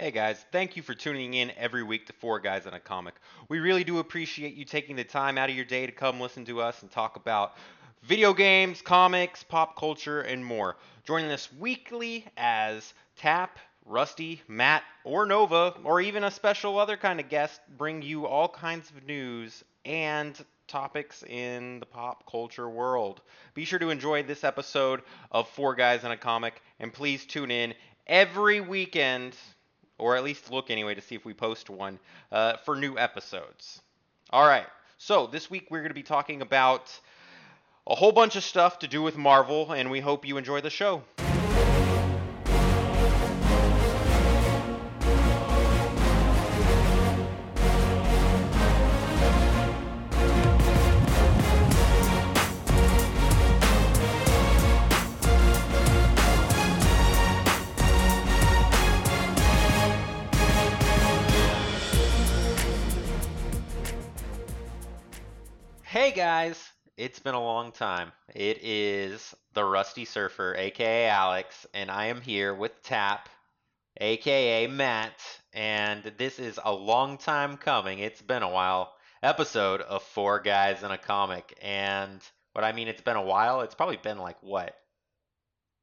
Hey guys, thank you for tuning in every week to Four Guys and a Comic. We really do appreciate you taking the time out of your day to come listen to us and talk about video games, comics, pop culture, and more. Joining us weekly as Tap, Rusty, Matt, or Nova, or even a special other kind of guest, bring you all kinds of news and topics in the pop culture world. Be sure to enjoy this episode of Four Guys and a Comic, and please tune in every weekend, or at least look anyway to see if we post one, uh, for new episodes. All right, so this week we're going to be talking about a whole bunch of stuff to do with Marvel, and we hope you enjoy the show. It's been a long time. It is the Rusty Surfer, aka Alex, and I am here with Tap, aka Matt, and this is a long time coming. It's been a while. Episode of Four Guys in a Comic, and what I mean, it's been a while. It's probably been like what,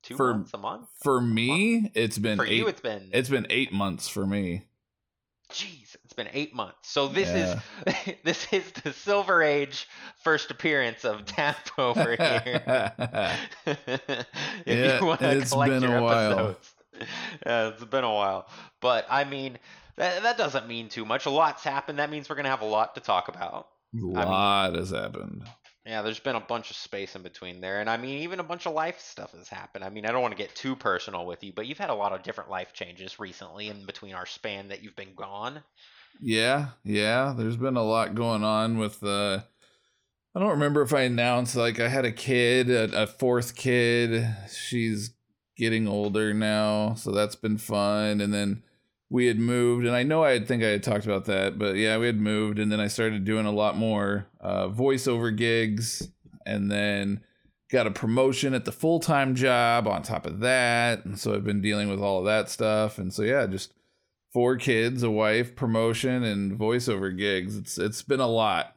two For- months, a month? For me, it's been For eight, you, it's been it's been eight months for me. Jeez, it's been eight months. So this Yeah. is this is the Silver Age first appearance of Tap over here. if Yeah, you want to collect been a your while. episodes. Yeah, it's been a while. But I mean, that, that doesn't mean too much. A lot's happened. That means we're gonna have a lot to talk about. A lot has happened. Yeah, there's been a bunch of space in between there, and I mean, even a bunch of life stuff has happened. I mean, I don't want to get too personal with you, but you've had a lot of different life changes recently in between our span that you've been gone. Yeah, yeah. There's been a lot going on with uh I don't remember if I announced like I had a kid, a, a fourth kid. She's getting older now, so that's been fun. And then we had moved, and I know I think I had talked about that, but yeah, we had moved, and then I started doing a lot more uh, voiceover gigs, and then got a promotion at the full time job on top of that, and so I've been dealing with all of that stuff, and so yeah, just four kids, a wife, promotion, and voiceover gigs. It's it's been a lot.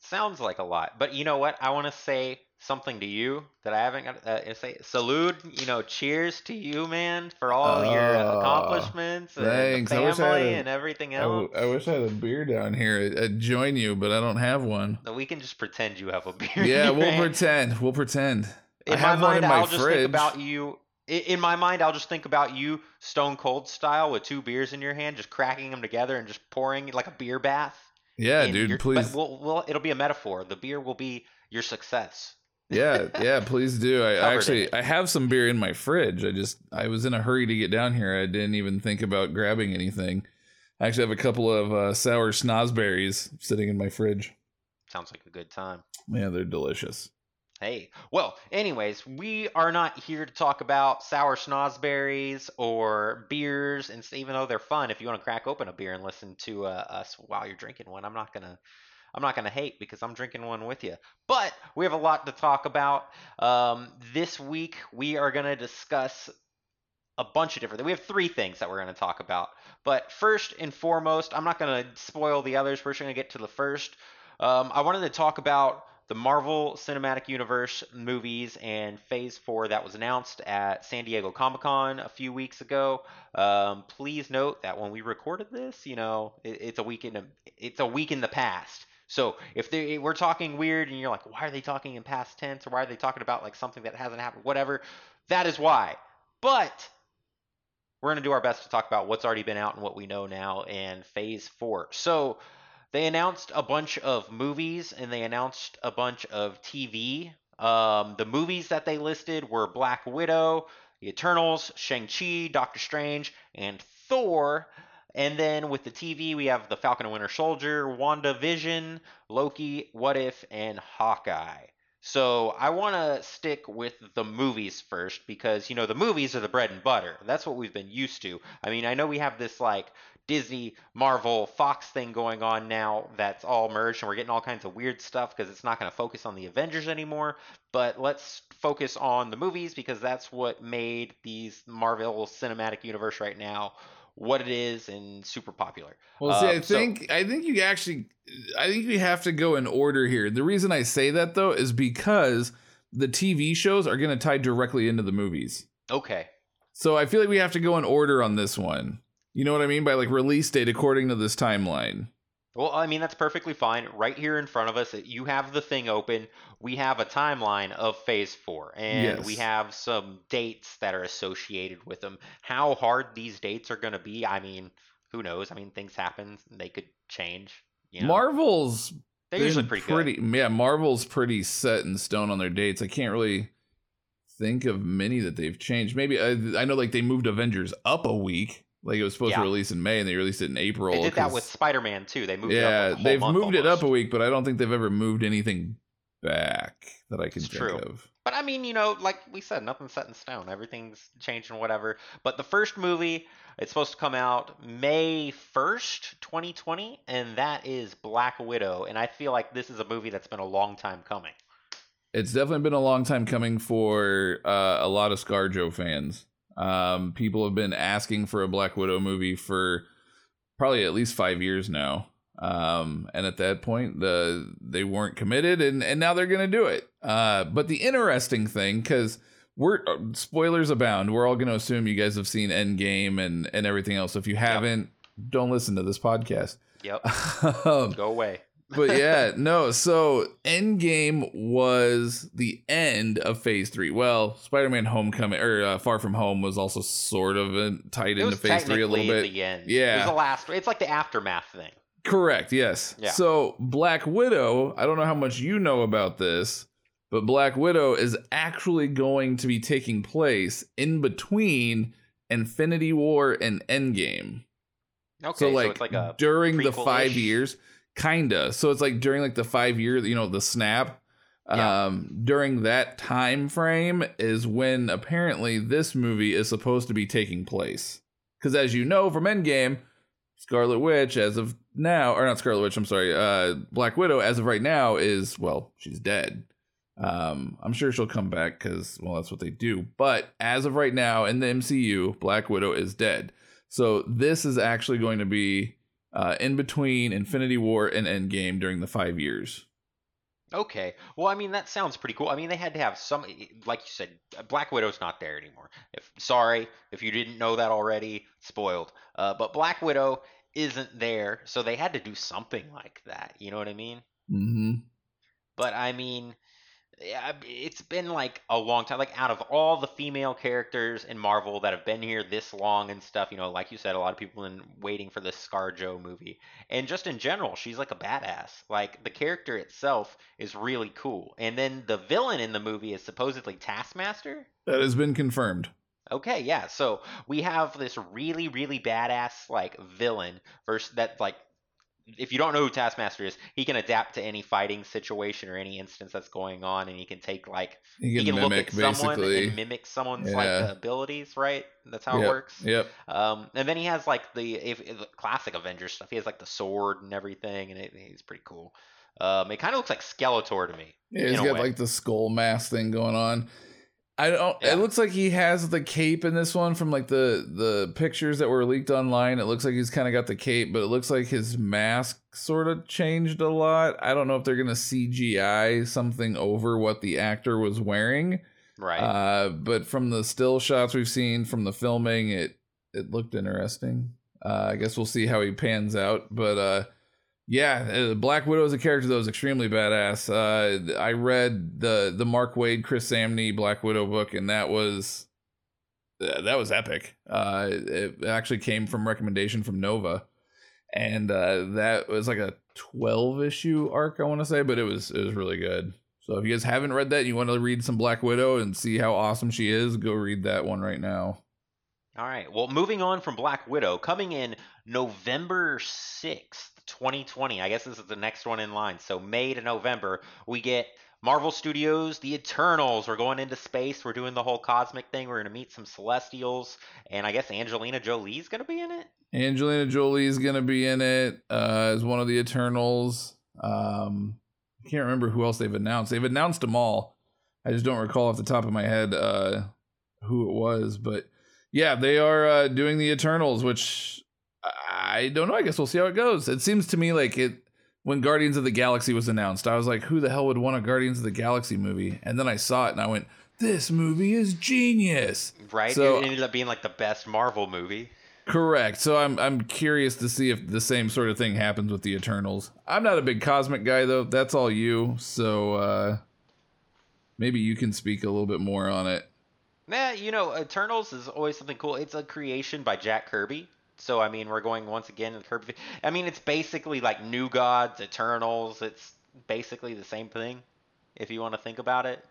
Sounds like a lot, but you know what? I want to say something to you that I haven't got uh, to say. Salute, you know, cheers to you, man, for all your Oh, accomplishments and thanks. I family a- and everything else. I wish I had a beer down here. I'd, join you, but I don't have one. That we can just pretend you have a beer. Yeah, we'll hand. pretend. We'll pretend. I In my have one mind, in my I'll just fridge. think about you. In my mind, I'll just think about you, Stone Cold style, with two beers in your hand, just cracking them together and just pouring like a beer bath. Yeah, dude, your- please. We'll, we'll, it'll be a metaphor. The beer will be your success. yeah, yeah, please do. I, I actually it. I have some beer in my fridge. I just I was in a hurry to get down here. I didn't even think about grabbing anything. I actually have a couple of uh, sour snozberries sitting in my fridge. Sounds like a good time. Yeah, they're delicious. Hey, well, anyways, we are not here to talk about sour snozberries or beers, and even though they're fun, if you want to crack open a beer and listen to uh, us while you're drinking one, I'm not gonna, I'm not gonna hate because I'm drinking one with you. But we have a lot to talk about. Um, this week we are gonna discuss a bunch of different. We have three things that we're going to talk about. But first and foremost, I'm not going to spoil the others. We're just going to get to the first. Um, I wanted to talk about the Marvel Cinematic Universe movies and Phase Four that was announced at San Diego Comic Con a few weeks ago. Um, please note that when we recorded this, you know, it, it's a week in a, it's a week in the past. So if they, we're talking weird and you're like, why are they talking in past tense or why are they talking about like something that hasn't happened, whatever, that is why. But we're going to do our best to talk about what's already been out and what we know now in phase four. So they announced a bunch of movies and they announced a bunch of TV. Um, the movies that they listed were Black Widow, The Eternals, Shang-Chi, Doctor Strange, and Thor. And then with the TV, we have The Falcon and Winter Soldier, WandaVision, Loki, What If, and Hawkeye. So I want to stick with the movies first because you know the movies are the bread and butter. That's what we've been used to. I mean, I know we have this like Disney, Marvel, Fox thing going on now that's all merged and we're getting all kinds of weird stuff because it's not going to focus on the Avengers anymore. But let's focus on the movies because that's what made these Marvel Cinematic Universe right now what it is and super popular. Well, see, Uh, I so- think I think you actually, I think we have to go in order here. The reason I say that though is because the TV shows are going to tie directly into the movies. Okay. So I feel like we have to go in order on this one. You know what I mean by like release date according to this timeline. Well, I mean, that's perfectly fine. Right here in front of us, you have the thing open. We have a timeline of phase four, and we have some dates that are associated with them. How hard these dates are going to be, I mean, who knows? I mean, things happen. They could change. You know? Marvel's They're usually pretty, good. Yeah, Marvel's pretty set in stone on their dates. I can't really think of many that they've changed. Maybe I, I know like they moved Avengers up a week. Like it was supposed Yeah. to release in May, and they released it in April. They did that with Spider-Man too. They moved it yeah, up a whole they've moved it up a week, but I don't think they've ever moved anything back that I can It's think true. of. But I mean, you know, like we said, nothing's set in stone. Everything's changing, whatever. But the first movie, it's supposed to come out May 1st, 2020, and that is Black Widow. And I feel like this is a movie that's been a long time coming. It's definitely been a long time coming for uh, a lot of ScarJo fans. Um, people have been asking for a Black Widow movie for probably at least five years now. Um, and at that point, the they weren't committed, and and now they're gonna do it. Uh, but the interesting thing, because we're uh, spoilers abound, we're all gonna assume you guys have seen Endgame and and everything else. If you haven't, don't listen to this podcast. Yep. um, Go away. But yeah, no. So Endgame was the end of Phase Three. Well, Spider-Man: Homecoming or uh, Far From Home was also sort of tied It into Phase Three a little bit. the end. It Yeah. was the last. It's like the aftermath thing. Correct. Yes. Yeah. So Black Widow. I don't know how much you know about this, but Black Widow is actually going to be taking place in between Infinity War and Endgame. Okay, so like, it's like a during the five years kinda. So it's like during like the five year you know the snap Yeah. um during that time frame is when apparently this movie is supposed to be taking place. Because as you know from endgame scarlet witch as of now or not scarlet witch i'm sorry uh black widow as of right now is well she's dead. Um i'm sure she'll come back because well that's what they do. But as of right now in the mcu black widow is dead. So this is actually going to be uh, in between Infinity War and Endgame during the five years. Okay. Well, I mean, that sounds pretty cool. I mean, they had to have some, like you said, Black Widow's not there anymore. If sorry if you didn't know that already, spoiled. Uh, but Black Widow isn't there, so they had to do something like that. You know what I mean? Mm-hmm. But I mean, yeah, it's been like a long time. Like out of all the female characters in Marvel that have been here this long and stuff, you know, like you said, a lot of people have been waiting for this ScarJo movie. And just in general, she's like a badass. Like the character itself is really cool. And then the villain in the movie is supposedly Taskmaster. That has been confirmed. Okay, yeah. So we have this really, really badass like villain versus that like if you don't know who Taskmaster is, he can adapt to any fighting situation or any instance that's going on, and he can take like he can, can look mimic at someone basically. and mimic someone's like abilities, right? That's how it works. Yep. Um, and then he has like the if, if- classic Avengers stuff. He has like the sword and everything, and it, he's pretty cool. Um, it kind of looks like Skeletor to me. Yeah, he's got way. like the skull mask thing going on. I don't. Yeah. It looks like he has the cape in this one from like the the pictures that were leaked online. It looks like he's kind of got the cape, but it looks like his mask sort of changed a lot. I don't know if they're gonna CGI something over what the actor was wearing. Right. Uh, but from the still shots we've seen from the filming, it it looked interesting. Uh, I guess we'll see how he pans out. But uh, yeah, uh, Black Widow is a character that was extremely badass. Uh, I read the the Mark Waid, Chris Samnee Black Widow book, and that was uh, that was epic. Uh, it actually came from recommendation from Nova, and uh, that was like a twelve issue arc, I want to say, but it was it was really good. So if you guys haven't read that, and you want to read some Black Widow and see how awesome she is, go read that one right now. All right. Well, moving on from Black Widow, coming in November 6th, 2020. I guess this is the next one in line. So, May to November, we get Marvel Studios, The Eternals. We're going into space. We're doing the whole cosmic thing. We're going to meet some Celestials. And I guess Angelina Jolie's going to be in it. Angelina Jolie is gonna be in it uh, as one of the Eternals. Um, I can't remember who else they've announced. They've announced them all. I just don't recall off the top of my head uh, who it was, but yeah, they are uh, doing the Eternals, which I don't know. I guess we'll see how it goes. It seems to me like it when Guardians of the Galaxy was announced. I was like, who the hell would want a Guardians of the Galaxy movie? And then I saw it and I went, this movie is genius. Right? So- it ended up being like the best Marvel movie. Correct. So I'm I'm curious to see if the same sort of thing happens with the Eternals. I'm not a big cosmic guy though. That's all you. So uh maybe you can speak a little bit more on it. Nah, you know, Eternals is always something cool. It's a creation by Jack Kirby. So I mean, we're going once again to Kirby. I mean, it's basically like New Gods, Eternals. It's basically the same thing, if you want to think about it.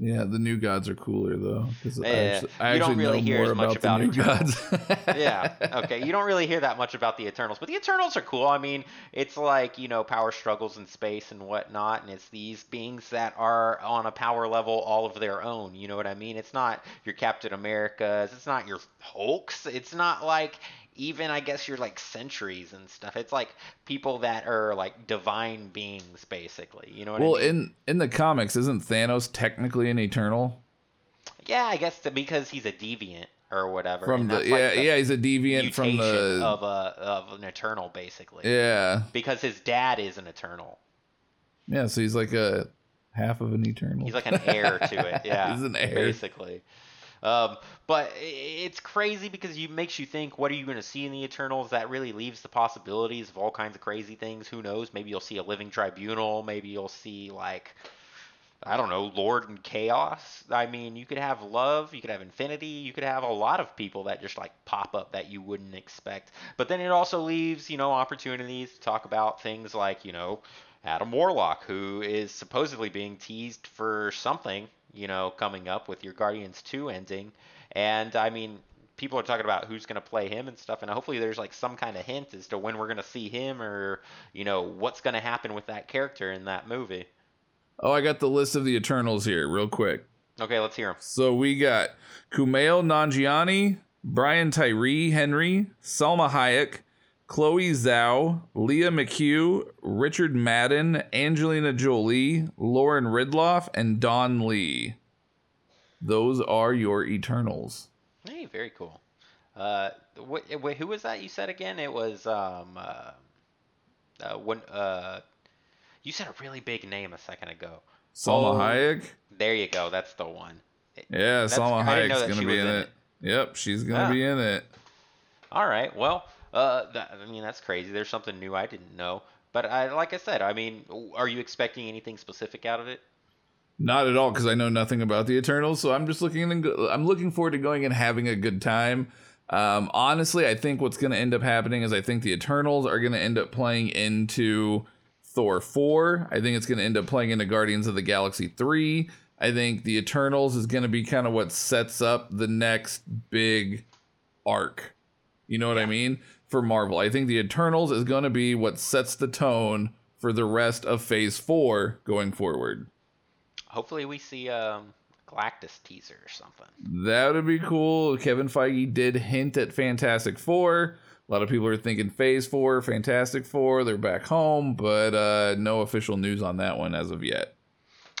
Yeah, the new gods are cooler though. 'cause I actually, I you don't really know hear more as much about, the about new gods. yeah. Okay. You don't really hear that much about the Eternals, but the Eternals are cool. I mean, it's like you know power struggles in space and whatnot, and it's these beings that are on a power level all of their own. You know what I mean? It's not your Captain Americas. It's not your Hulks. It's not like even I guess you're like centuries and stuff. It's like people that are like divine beings, basically. You know what well, I mean? in in the comics, isn't Thanos technically an Eternal? yeah, I guess the, because he's a deviant or whatever. From the like yeah the yeah, he's a deviant from the of a of an Eternal, basically. yeah because his dad is an eternal. yeah. So he's like a half of an Eternal. He's like an heir to it. Yeah, He's an heir. basically. Um, but it's crazy because it makes you think, what are you going to see in the Eternals? That really leaves the possibilities of all kinds of crazy things. Who knows? Maybe you'll see a living tribunal. Maybe you'll see like. I don't know, Lord and Chaos. I mean, you could have love, you could have infinity, you could have a lot of people that just like pop up that you wouldn't expect. But then it also leaves, you know, opportunities to talk about things like, you know, Adam Warlock, who is supposedly being teased for something, you know, coming up with your Guardians 2 ending. And I mean, people are talking about who's going to play him and stuff, and hopefully there's like some kind of hint as to when we're going to see him or, you know, what's going to happen with that character in that movie. oh, I got the list of the Eternals here, real quick. Okay, let's hear them So we got Kumail Nanjiani, Brian Tyree Henry, Salma Hayek, Chloe Zhao, Lia McHugh, Richard Madden, Angelina Jolie, Lauren Ridloff, and Don Lee. Those are your Eternals. Hey, very cool. Uh, what, wait, who was that you said again? It was um, uh, uh, when uh, you said a really big name a second ago. Salma Oh. Hayek? There you go. That's the one. Yeah, Salma I didn't know Hayek's gonna be in in it. it. Yep, she's going to Ah. be in it. All right. Well, uh, that, I mean that's crazy. There's something new I didn't know. But I, like I said, I mean, are you expecting anything specific out of it? Not at all, because I know nothing about the Eternals. So I'm just looking and go- I'm looking forward to going and having a good time. Um, honestly, I think what's going to end up happening is I think the Eternals are going to end up playing into Thor four. I think it's going to end up playing into Guardians of the Galaxy three. I think the Eternals is going to be kind of what sets up the next big arc. You know what I mean? For Marvel, I think the Eternals is going to be what sets the tone for the rest of Phase four going forward. Hopefully, we see um, Galactus teaser or something. That would be cool. Kevin Feige did hint at Fantastic Four. A lot of people are thinking Phase Four, Fantastic Four. They're back home, but uh, no official news on that one as of yet.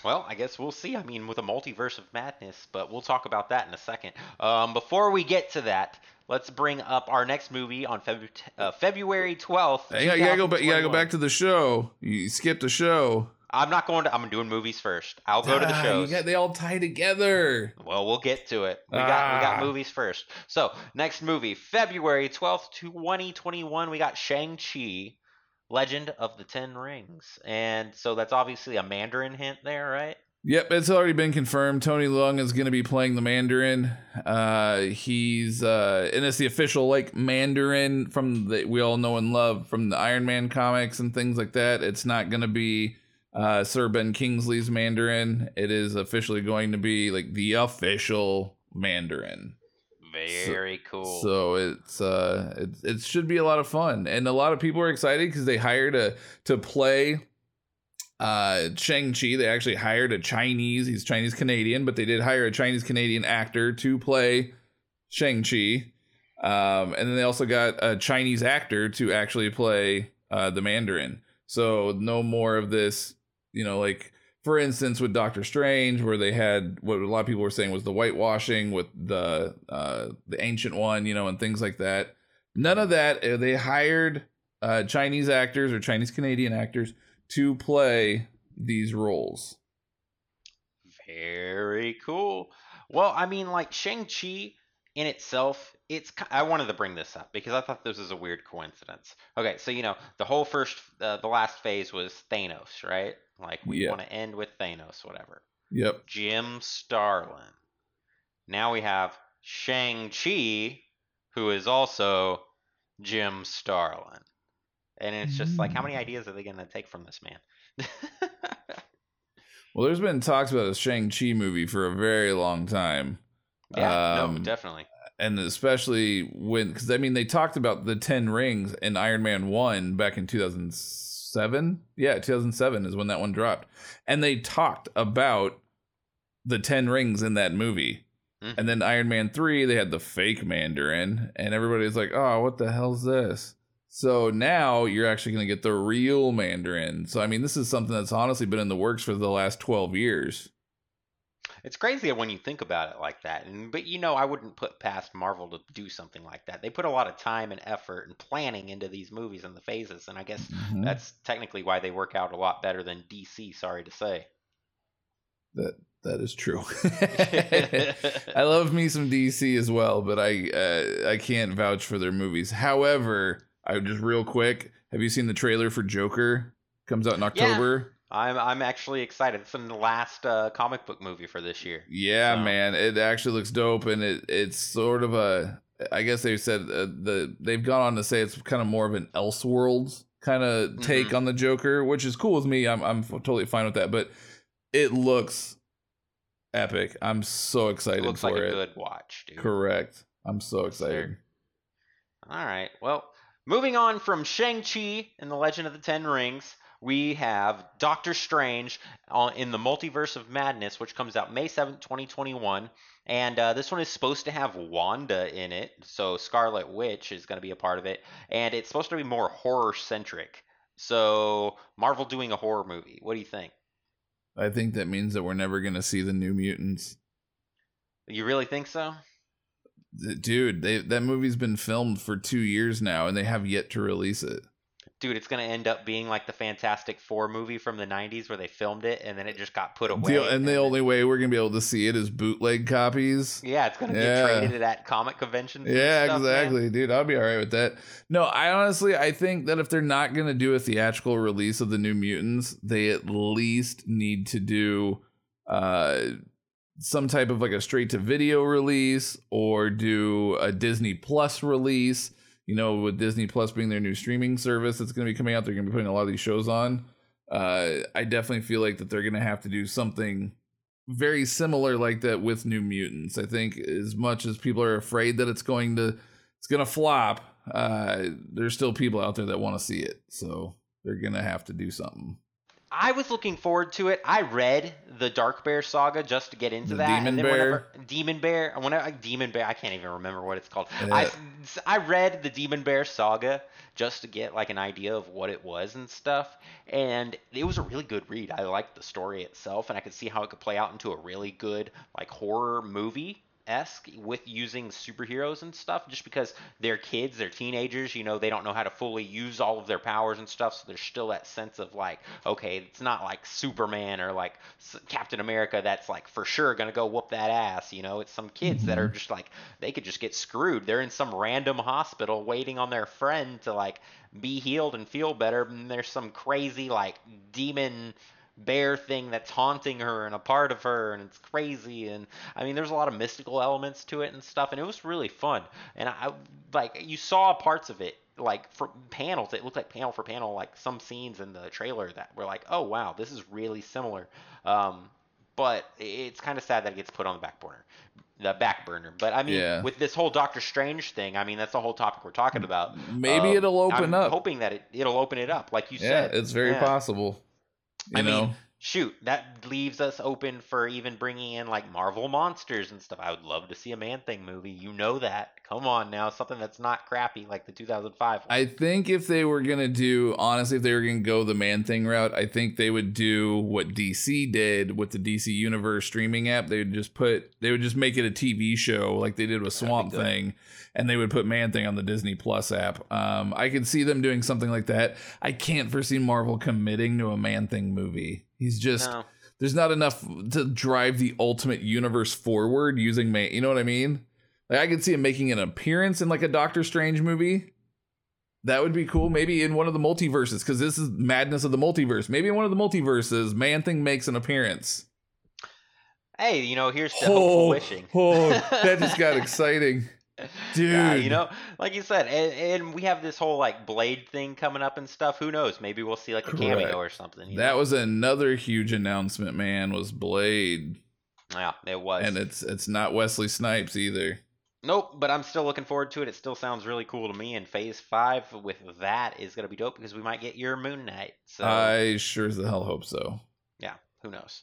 Well, I guess we'll see. I mean, with a multiverse of madness, but we'll talk about that in a second. Um, before we get to that, let's bring up our next movie on Feb- uh, February 12th. Hey, you gotta go back. You gotta go back to the show. You skipped a show. I'm not going to. I'm doing movies first. I'll go to the Ah, shows. Got, they all tie together. Well, we'll get to it. We got we got Ah. movies first. So next movie, February twelfth, twenty twenty one. We got Shang Chi, Legend of the Ten Rings, and so that's obviously a Mandarin hint there, right? Yep, it's already been confirmed. Tony Leung is going to be playing the Mandarin. Uh, he's uh, and it's the official like Mandarin from that we all know and love from the Iron Man comics and things like that. It's not going to be uh, Sir Ben Kingsley's Mandarin. It is officially going to be like the official Mandarin. Very cool. So it's uh it, it should be a lot of fun. And a lot of people are excited because they hired a to play uh Shang-Chi. They actually hired a Chinese, he's Chinese Canadian, but they did hire a Chinese Canadian actor to play Shang-Chi. Um and then they also got a Chinese actor to actually play uh the Mandarin. So no more of this, you know, like for instance, with Doctor Strange, where they had what a lot of people were saying was the whitewashing with the uh, the ancient one, you know, and things like that. None of that. Uh, They hired uh, Chinese actors or Chinese Canadian actors to play these roles. Very cool. Well, I mean, like Shang-Chi in itself, it's. I wanted to bring this up because I thought this was a weird coincidence. Okay, so you know, the whole first, uh, the last phase was Thanos, right? Like we Yeah. want to end with Thanos, whatever. Yep. Jim Starlin. Now we have Shang-Chi, who is also Jim Starlin. And it's just like, how many ideas are they going to take from this man? Well, there's been talks about a Shang Chi movie for a very long time. yeah, no, Um, definitely. and especially when because I mean they talked about the Ten Rings in Iron Man One back in 2007. Yeah, 2007 is when that one dropped, and they talked about the Ten Rings in that movie. Mhm. And then Iron Man 3, they had the fake Mandarin, and everybody's like, oh, what the hell's this? So now you're actually going to get the real Mandarin. So, I mean, this is something that's honestly been in the works for the last 12 years. It's crazy when you think about it like that. And but you know, I wouldn't put past Marvel to do something like that. They put a lot of time and effort and planning into these movies and the phases, and I guess Mhm. that's technically why they work out a lot better than DC, sorry to say. That that is true. I love me some DC as well, but I uh, I can't vouch for their movies. However, I just real quick, have you seen the trailer for Joker? Comes out in October. Yeah. I'm I'm actually excited. It's in the last uh, comic book movie for this year. Yeah, So- man, it actually looks dope, and it it's sort of a. I guess they said uh, the they've gone on to say it's kind of more of an Elseworlds kind of take Mhm. on the Joker, which is cool with me. I'm I'm totally fine with that, but it looks epic. I'm so It excited looks for like a it. good watch, dude. Correct. I'm so excited. All right. Well, moving on from Shang-Chi and the Legend of the Ten Rings, we have Doctor Strange in the Multiverse of Madness, which comes out May 7th, 2021. And uh, this one is supposed to have Wanda in it. So Scarlet Witch is going to be a part of it. And it's supposed to be more horror centric. So Marvel doing a horror movie. What do you think? I think that means that we're never gonna see the New Mutants. You really think so? Dude, they that movie's been filmed for two years now, and they have yet to release it. Dude, it's going to end up being like the Fantastic Four movie from the 90s where they filmed it and then it just got put away. The, and the only way we're gonna be able to see it is bootleg copies. Yeah, it's gonna Yeah. get traded at comic conventions. Yeah, stuff, man. exactly, dude. I'll be all right with that. No, I honestly, I think that if they're not gonna do a theatrical release of the New Mutants, they at least need to do uh some type of like a straight to video release or do a Disney Plus release. You know, with Disney Plus being their new streaming service that's going to be coming out, they're going to be putting a lot of these shows on. Uh, I definitely feel like that they're going to have to do something very similar like that with New Mutants. I think as much as people are afraid that it's going to it's going to flop, uh, there's still people out there that want to see it. So they're going to have to do something. I was looking forward to it. I read the Dark Bear saga just to get into The that. Demon and then Bear? Whenever, Demon Bear. Whenever like, Demon Bear, I can't even remember what it's called. I I read the Demon Bear saga just to get like an idea of what it was and stuff, and it was a really good read. I liked the story itself, and I could see how it could play out into a really good like horror movie esque with using superheroes and stuff just because they're kids they're teenagers you know they don't know how to fully use all of their powers and stuff so there's still that sense of like okay it's not like superman or like captain america that's like for sure gonna go whoop that ass you know? It's some kids that are mm-hmm. just like they could just get screwed. They're in some random hospital waiting on their friend to like be healed and feel better and there's some crazy like demon bear thing that's haunting her and a part of her and it's crazy and I mean there's a lot of mystical elements to it and stuff and it was really fun and I like you saw parts of it like for panels it looked like panel for panel like some scenes in the trailer that were like oh wow this is really similar um but it's kind of sad that it gets put on the back burner the back burner but I mean Yeah. with this whole Doctor Strange thing I mean that's the whole topic we're talking about Maybe Um, it'll open I'm up. hoping that it, it'll open it up like you yeah, said it's very Yeah. possible. You I mean, know, shoot, that leaves us open for even bringing in like Marvel monsters and stuff. I would love to see a Man Thing movie. You know that. Come on now, something that's not crappy like the 2005 one. I think if they were gonna do, honestly, if they were gonna go the Man Thing route, I think they would do what DC did with the DC Universe streaming app. They would just put, they would just make it a TV show like they did with Swamp. Thing, and they would put Man Thing on the Disney Plus app. Um, I could see them doing something like that. I can't foresee Marvel committing to a Man Thing movie. He's just no. there's not enough to drive the ultimate universe forward using man. You know what I mean? Like I could see him making an appearance in like a Doctor Strange movie. That would be cool. Maybe in one of the multiverses, because this is madness of the multiverse. Maybe in one of the multiverses, Man Thing makes an appearance. Hey, you know, here's to hopeful wishing. oh, that just got exciting. Yeah, Dude. you know, like you said, and, and we have this whole like blade thing coming up and stuff. Who knows? Maybe we'll see like a Correct. cameo or something. That know? was another huge announcement, man. Was Blade, yeah, it was. and it's it's not Wesley Snipes either. Nope, but I'm still looking forward to it. It still sounds really cool to me. And Phase Five with that is gonna be dope because we might get your Moon Knight. So I sure as the hell hope so. yeah, who knows?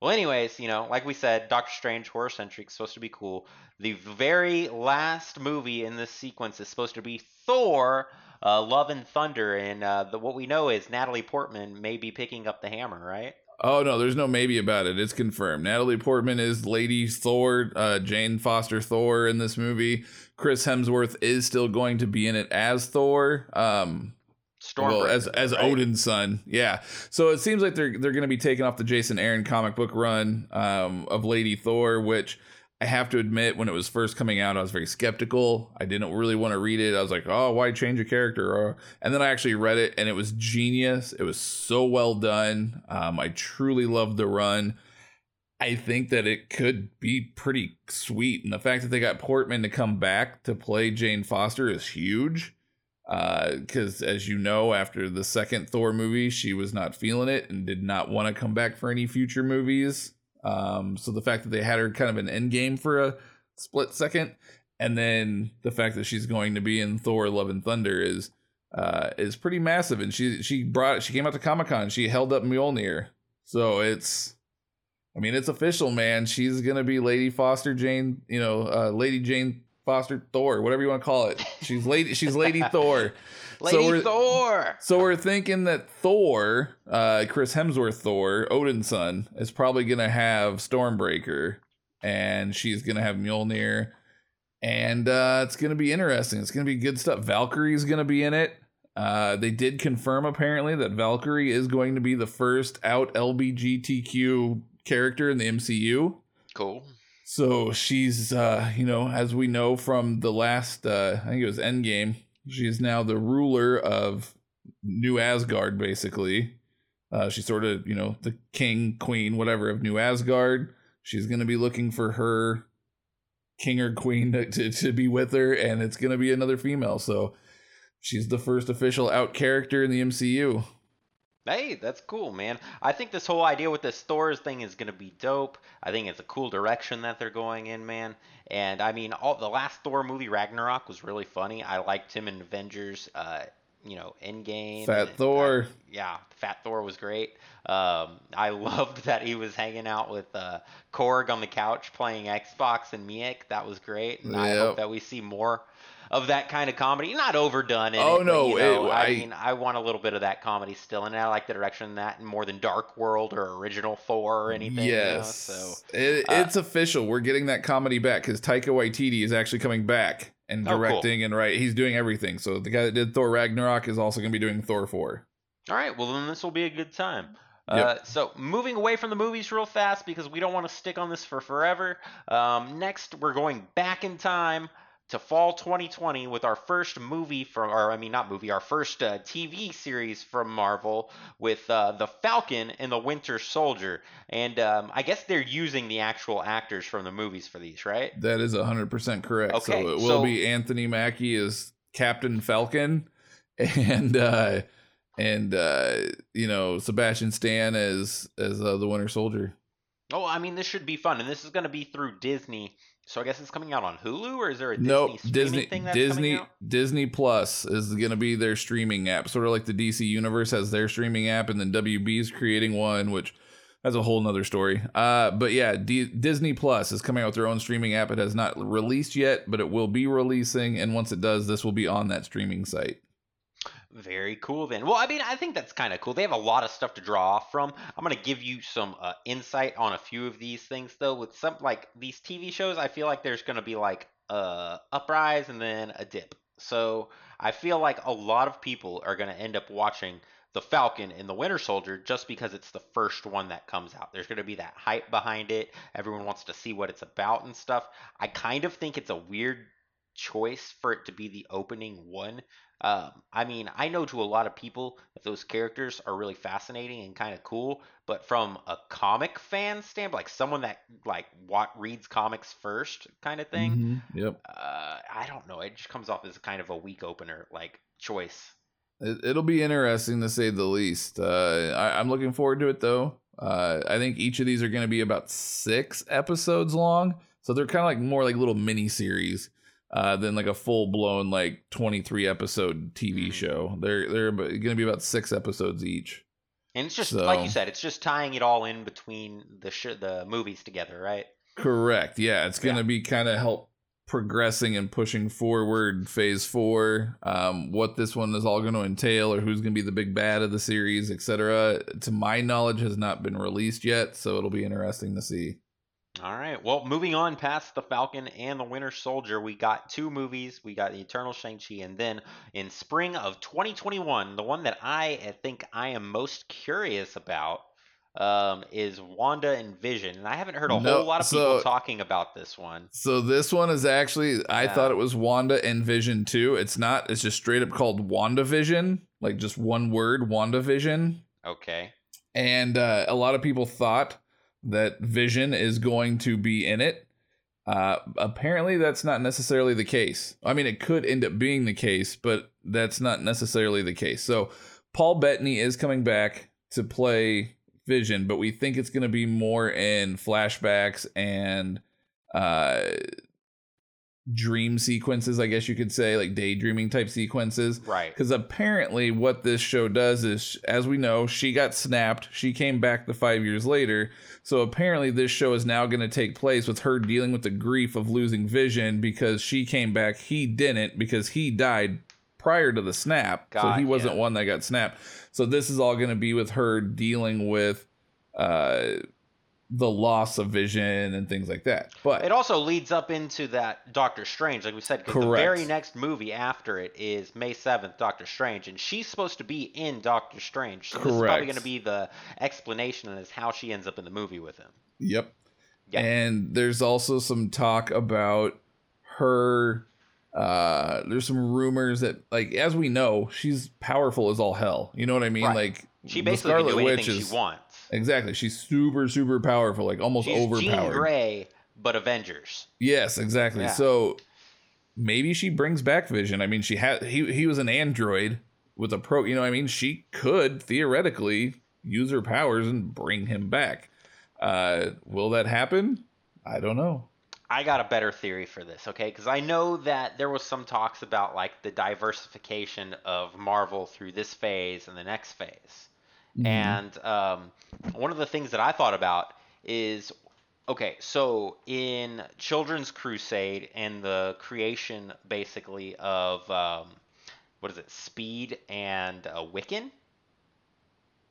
Well, anyways, you know, like we said, Doctor Strange horror centric supposed to be cool. The very last movie in this sequence is supposed to be Thor. Uh, Love and Thunder, and uh, the, what we know is Natalie Portman may be picking up the hammer, right? Oh no, there's no maybe about it. It's confirmed. Natalie Portman is Lady Thor, uh, Jane Foster Thor in this movie. Chris Hemsworth is still going to be in it as Thor. Um, well, as as right? Odin's son. Yeah. So it seems like they're they're going to be taking off the Jason Aaron comic book run um, of Lady Thor, which I have to admit, when it was first coming out, I was very skeptical. I didn't really want to read it. I was like, oh, why change a character? And then I actually read it, and it was genius. It was so well done. Um, I truly loved the run. I think that it could be pretty sweet. And the fact that they got Portman to come back to play Jane Foster is huge. Because, as you know, after the second Thor movie, she was not feeling it and did not want to come back for any future movies. Um, so the fact that they had her kind of an end game for a split second, and then the fact that she's going to be in Thor: Love and Thunder is uh, is pretty massive. And she she brought she came out to Comic Con. She held up Mjolnir, so it's. I mean, it's official, man. She's gonna be Lady Foster Jane, you know, uh, Lady Jane Foster Thor, whatever you want to call it. She's lady. She's Lady Thor. Lady we're- Thor. So we're thinking that Thor, uh, Chris Hemsworth Thor, Odin's son, is probably gonna have Stormbreaker, and she's gonna have Mjolnir, and uh, it's gonna be interesting. It's gonna be good stuff. Valkyrie's gonna be in it. Uh, they did confirm apparently that Valkyrie is going to be the first out LBGTQ character in the MCU. Cool. So she's, uh, you know, as we know from the last, uh, I think it was Endgame, she is now the ruler of New Asgard, basically. Uh, she's sort of, you know, the king, queen, whatever of New Asgard. She's going to be looking for her king or queen to, to, to be with her, and it's going to be another female. So she's the first official out character in the MCU. Hey, that's cool, man. I think this whole idea with this Thor's thing is gonna be dope. I think it's a cool direction that they're going in, man. And I mean, all the last Thor movie, Ragnarok, was really funny. I liked him in Avengers. Uh, you know, Endgame. Fat and- Thor. uh, yeah, Fat Thor was great. Um, I loved that he was hanging out with uh, Korg on the couch playing Xbox and Miek. That was great. And I hope that we see more of that kind of comedy. Not overdone. In Oh, it, but, no, you know, it- I, I- mean, I want a little bit of that comedy still, and I like the direction of that more than Dark World or Original Four or anything. you know, Yes. so It, uh, it's official. We're getting that comedy back because Taika Waititi is actually coming back and Oh, cool. directing and right. He's doing everything. So the guy that did Thor Ragnarok is also going to be doing Thor 4. All right, well then this will be a good time. Uh, so moving away from the movies real fast because we don't want to stick on this for forever. Um, next, we're going back in time to fall 2020 with our first movie from, or I mean not movie, our first uh, TV series from Marvel with uh, the Falcon and the Winter Soldier. And um, I guess they're using the actual actors from the movies for these, right? That is 100% correct. Okay, so it will so- be Anthony Mackie as Captain Falcon and uh and uh you know Sebastian Stan as as uh, the Winter Soldier. Oh, I mean, this should be fun, and this is going to be through Disney. So I guess it's coming out on Hulu, or is there a Disney Nope, Disney thing that's Disney coming out? Disney Plus is going to be their streaming app. Sort of like the DC Universe has their streaming app, and then WB is creating one, which that's a whole nother story. Uh, but yeah, D- Disney Plus is coming out with their own streaming app. It has not released yet, but it will be releasing, and once it does, this will be on that streaming site. Very cool then. Well, I mean, I think that's kind of cool. They have a lot of stuff to draw off from. I'm going to give you some uh, insight on a few of these things though. With some like these TV shows, I feel like there's going to be like a uprise and then a dip. So, I feel like a lot of people are going to end up watching The Falcon and The Winter Soldier just because it's the first one that comes out. There's going to be that hype behind it. Everyone wants to see what it's about and stuff. I kind of think it's a weird choice for it to be the opening one um, I mean, I know to a lot of people that those characters are really fascinating and kind of cool, but from a comic fan standpoint, like someone that like what reads comics first kind of thing, Mhm, Yep. uh, I don't know. It just comes off as kind of a weak opener like choice. It, it'll be interesting to say the least. Uh, I, I'm looking forward to it though. Uh, I think each of these are going to be about six episodes long, so they're kind of like more like little mini series uh, than like a full blown like 23 episode TV Mhm. show. They're they're going to be about six episodes each. And it's just like you said, it's just tying it all in between the sh- the movies together, right? Correct. Yeah, it's going to Yeah. be kind of help progressing and pushing forward phase four. Um, what this one is all going to entail, or who's going to be the big bad of the series, etc. To my knowledge, has not been released yet, so it'll be interesting to see. All right. Well, moving on past the Falcon and the Winter Soldier, we got two movies. We got the Eternal Shang-Chi, and then in spring of 2021, the one that I think I am most curious about um, is Wanda and Vision. And I haven't heard a No, whole lot of people talking about this one. So this one is actually, I Yeah. thought it was Wanda and Vision too. It's not. It's just straight up called WandaVision, like just one word, WandaVision. Okay. and uh, a lot of people thought that Vision is going to be in it. Uh, apparently, that's not necessarily the case. I mean, it could end up being the case, but that's not necessarily the case. So, Paul Bettany is coming back to play Vision, but we think it's going to be more in flashbacks and uh, dream sequences, I guess you could say, like daydreaming type sequences. Right. Because apparently, what this show does is, as we know, she got snapped. She came back the five years later. So apparently, this show is now going to take place with her dealing with the grief of losing vision because she came back. He didn't because he died prior to the snap. so he wasn't ya. one that got snapped. So this is all going to be with her dealing with uh, the loss of vision and things like that. But It also leads up into that Doctor Strange, like we said, because the very next movie after it is May 7th, Doctor Strange, and she's supposed to be in Doctor Strange. So this is probably going to be the explanation as how she ends up in the movie with him. Yep. Yeah. And there's also some talk about her uh there's some rumors that like as we know, she's powerful as all hell. You know what I mean? Right. Like She basically can Scarlet do anything Witch is she wants. Exactly. She's super super powerful, like almost She's Jean overpowered. Grey, but Avengers. Yes, exactly. Yeah. So maybe she brings back Vision. I mean, she had he he was an android with a pro, you know what I mean? She could theoretically use her powers and bring him back. Uh will that happen? I don't know. I got a better theory for this, okay? Because I know that there was some talks about like the diversification of Marvel through this phase and the next phase. Mhm. And um, one of the things that I thought about is okay, so in Children's Crusade and the creation basically of um, what is it, Speed and uh, Wiccan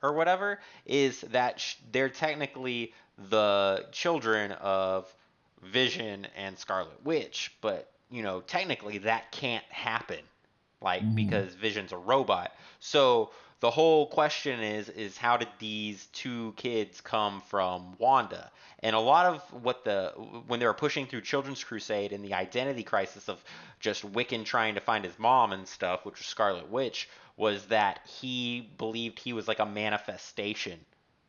or whatever, is that sh- they're technically the children of Vision and Scarlet Witch, but you know, technically that can't happen like Mhm. because Vision's a robot. So the whole question is is how did these two kids come from Wanda? And a lot of what the when they were pushing through Children's Crusade and the identity crisis of just Wiccan trying to find his mom and stuff, which was Scarlet Witch, was that he believed he was like a manifestation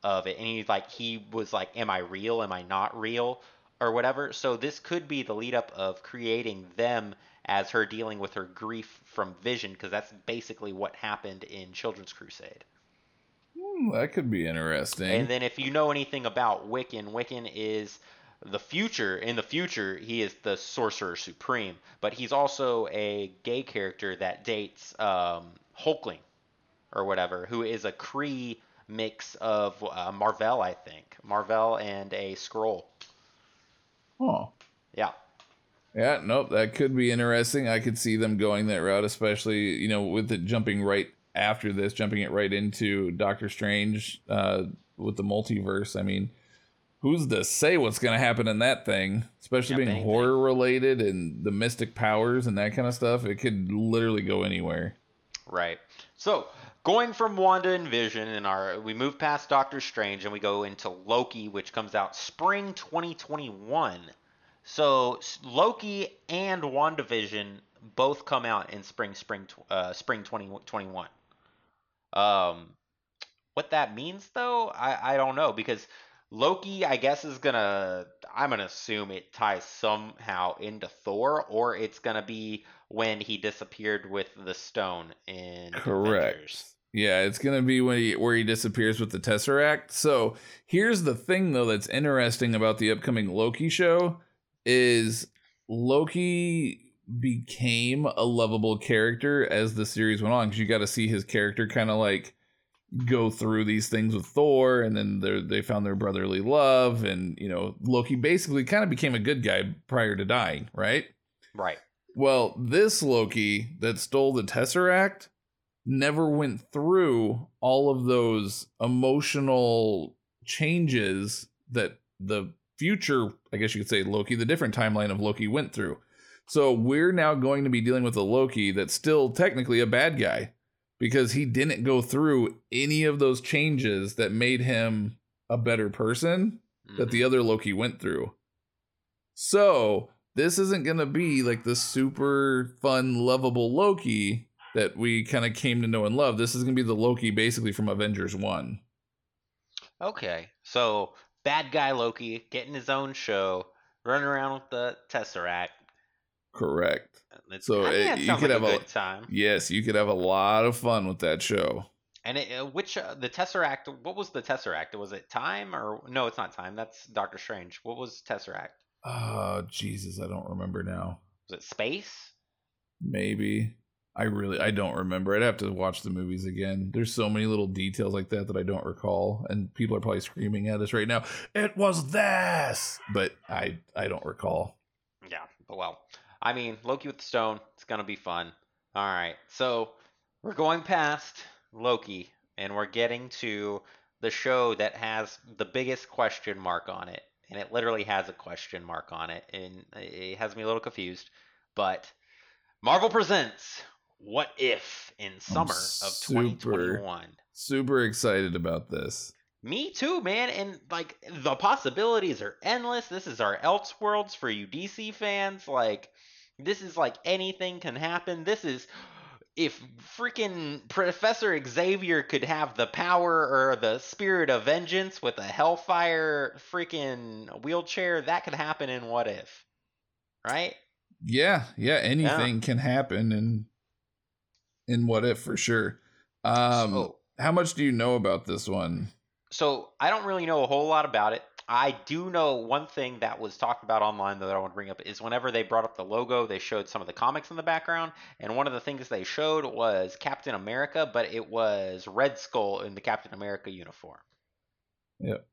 of it and he like he was like am I real? Am I not real? or whatever. So this could be the lead up of creating them as her dealing with her grief from Vision, because that's basically what happened in Children's Crusade. Hmm, that could be interesting. And then if you know anything about Wiccan, Wiccan is the future in the future he is the sorcerer supreme but he's also a gay character that dates um, hulkling or whatever who is a Kree mix of uh, marvel i think marvel and a Skrull Oh. yeah Yeah, nope, that could be interesting. I could see them going that route, especially, you know, with it jumping right after this, jumping it right into Doctor Strange uh, with the multiverse. I mean, who's to say what's going to happen in that thing, especially Yep, being horror related and the mystic powers and that kind of stuff? It could literally go anywhere. Right. So going from Wanda and Vision, and our we move past Doctor Strange, and we go into Loki, which comes out spring 2021. So Loki and WandaVision both come out in spring, spring, uh, spring 2021. Um, what that means though, I I don't know because Loki, I guess, is gonna. I'm gonna assume it ties somehow into Thor, or it's gonna be when he disappeared with the stone in Correct. Avengers. Yeah, it's gonna be when he where he disappears with the Tesseract. So here's the thing though that's interesting about the upcoming Loki show is Loki became a lovable character as the series went on because you got to see his character kind of like go through these things with Thor, and then they they found their brotherly love, and you know Loki basically kind of became a good guy prior to dying, right? Right. Well, this Loki that stole the Tesseract never went through all of those emotional changes that the future, I guess you could say Loki, the different timeline of Loki went through. So we're now going to be dealing with a Loki that's still technically a bad guy because he didn't go through any of those changes that made him a better person that Mhm. the other Loki went through. So this isn't gonna be like the super fun, lovable Loki that we kind of came to know and love. This is gonna be the Loki basically from Avengers One. Okay. So bad guy Loki getting his own show, running around with the Tesseract. Correct. It's, So, I think uh, you could like a have a- good time. Yes, you could have a lot of fun with that show. And it, uh, which uh, the Tesseract? What was the Tesseract? Was it time or no? It's not time. That's Doctor Strange. What was Tesseract? Oh Jesus, I don't remember now. Was it space? Maybe. I really I don't remember. I'd have to watch the movies again. There's so many little details like that that I don't recall, and people are probably screaming at us right now. It was this, but I I don't recall. Yeah, but well, I mean, Loki with the stone, it's gonna be fun. All right, so we're going past Loki, and we're getting to the show that has the biggest question mark on it, and it literally has a question mark on it, and it has me a little confused. But Marvel presents What If in summer of super- 2021. Super excited about this. Me too, man. And like the possibilities are endless. This is our Elseworlds for you DC fans. Like this is like anything can happen. This is if freaking Professor Xavier could have the power or the spirit of vengeance with a hellfire freaking wheelchair, that could happen in What If. Right? Yeah, yeah, anything can happen and in what if for sure. Um so, how much do you know about this one? So I don't really know a whole lot about it. I do know one thing that was talked about online that I want to bring up is whenever they brought up the logo, they showed some of the comics in the background, and one of the things they showed was Captain America, but it was Red Skull in the Captain America uniform. Yep.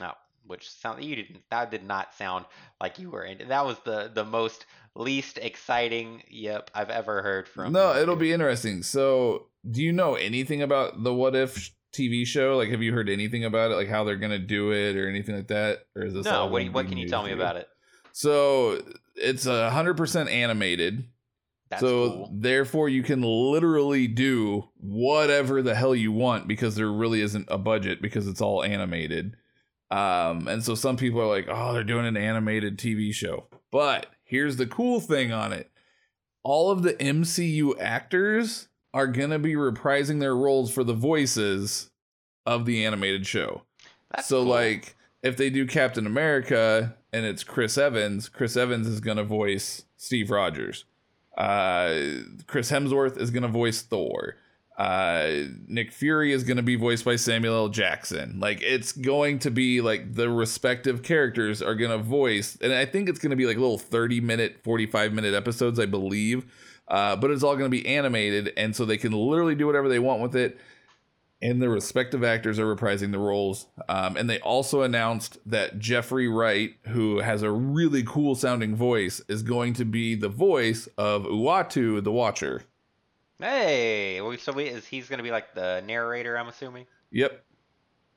No, which sound you didn't. That did not sound like you were in. That was the the most least exciting. Yep, I've ever heard from. No, you. it'll be interesting. So, do you know anything about the What If TV show? Like, have you heard anything about it? Like, how they're gonna do it or anything like that? Or is this No, what, what can you tell to me about it? So, it's a hundred percent animated. That's so, cool. therefore, you can literally do whatever the hell you want because there really isn't a budget because it's all animated. Um, and so some people are like, "Oh, they're doing an animated TV show." But here's the cool thing on it: all of the MCU actors are gonna be reprising their roles for the voices of the animated show. That's so, cool. like, if they do Captain America and it's Chris Evans, Chris Evans is gonna voice Steve Rogers. Uh, Chris Hemsworth is gonna voice Thor. Uh, Nick Fury is going to be voiced by Samuel L. Jackson. Like it's going to be like the respective characters are going to voice, and I think it's going to be like little thirty minute, forty five minute episodes, I believe. Uh, but it's all going to be animated, and so they can literally do whatever they want with it. And the respective actors are reprising the roles. Um, and they also announced that Jeffrey Wright, who has a really cool sounding voice, is going to be the voice of Uatu the Watcher. Hey, so we, is he's gonna be like the narrator? I'm assuming. Yep.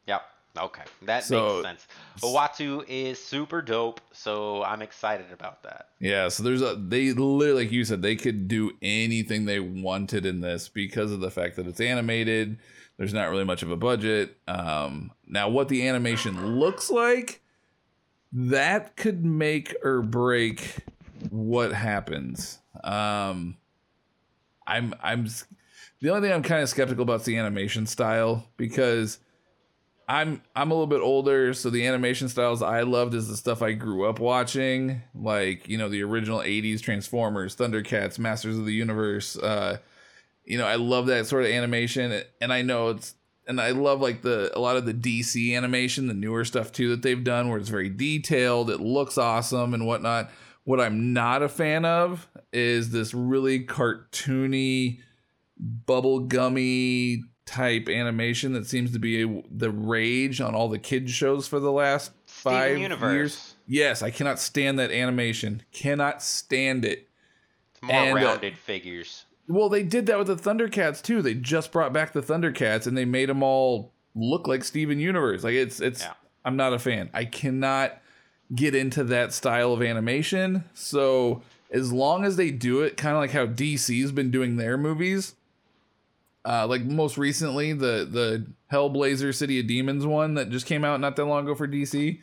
Yep. Okay, that So- makes sense. Uatu is super dope, so I'm excited about that. Yeah, so there's a they literally like you said they could do anything they wanted in this because of the fact that it's animated. There's not really much of a budget. Um, now, what the animation looks like, that could make or break what happens. Um, I'm I'm the only thing I'm kind of skeptical about is the animation style because I'm I'm a little bit older, so the animation styles I loved is the stuff I grew up watching, like you know the original '80s Transformers, Thundercats, Masters of the Universe. Uh, you know, I love that sort of animation, and I know it's and I love like the a lot of the DC animation, the newer stuff too that they've done, where it's very detailed, it looks awesome and whatnot. What I'm not a fan of is this really cartoony, bubblegummy type animation that seems to be a, the rage on all the kids shows for the last Steven five Universe. years. Yes, I cannot stand that animation. Cannot stand it. It's more And, uh, rounded figures. Well, they did that with the Thundercats too. They just brought back the Thundercats and they made them all look like Steven Universe. Like it's it's Yeah. I'm not a fan. I cannot get into that style of animation. So as long as they do it kind of like how DC's been doing their movies, uh, like most recently the the Hellblazer City of Demons one that just came out not that long ago for DC.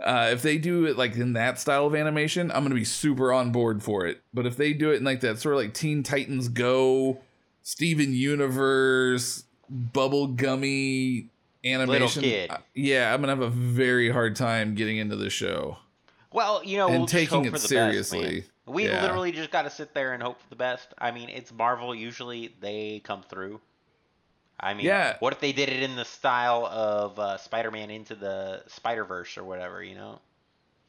Uh, if they do it like in that style of animation, I'm gonna be super on board for it. But if they do it in like that sort of like Teen Titans Go, Steven Universe, bubble gummy animation, kid. uh, yeah, I'm gonna have a very hard time getting into the show. Well, you know, and we'll taking it seriously. Best. We Yeah. literally just got to sit there and hope for the best. I mean, it's Marvel. Usually they come through. I mean, Yeah. what if they did it in the style of uh, Spider-Man into the Spider-Verse or whatever? You know?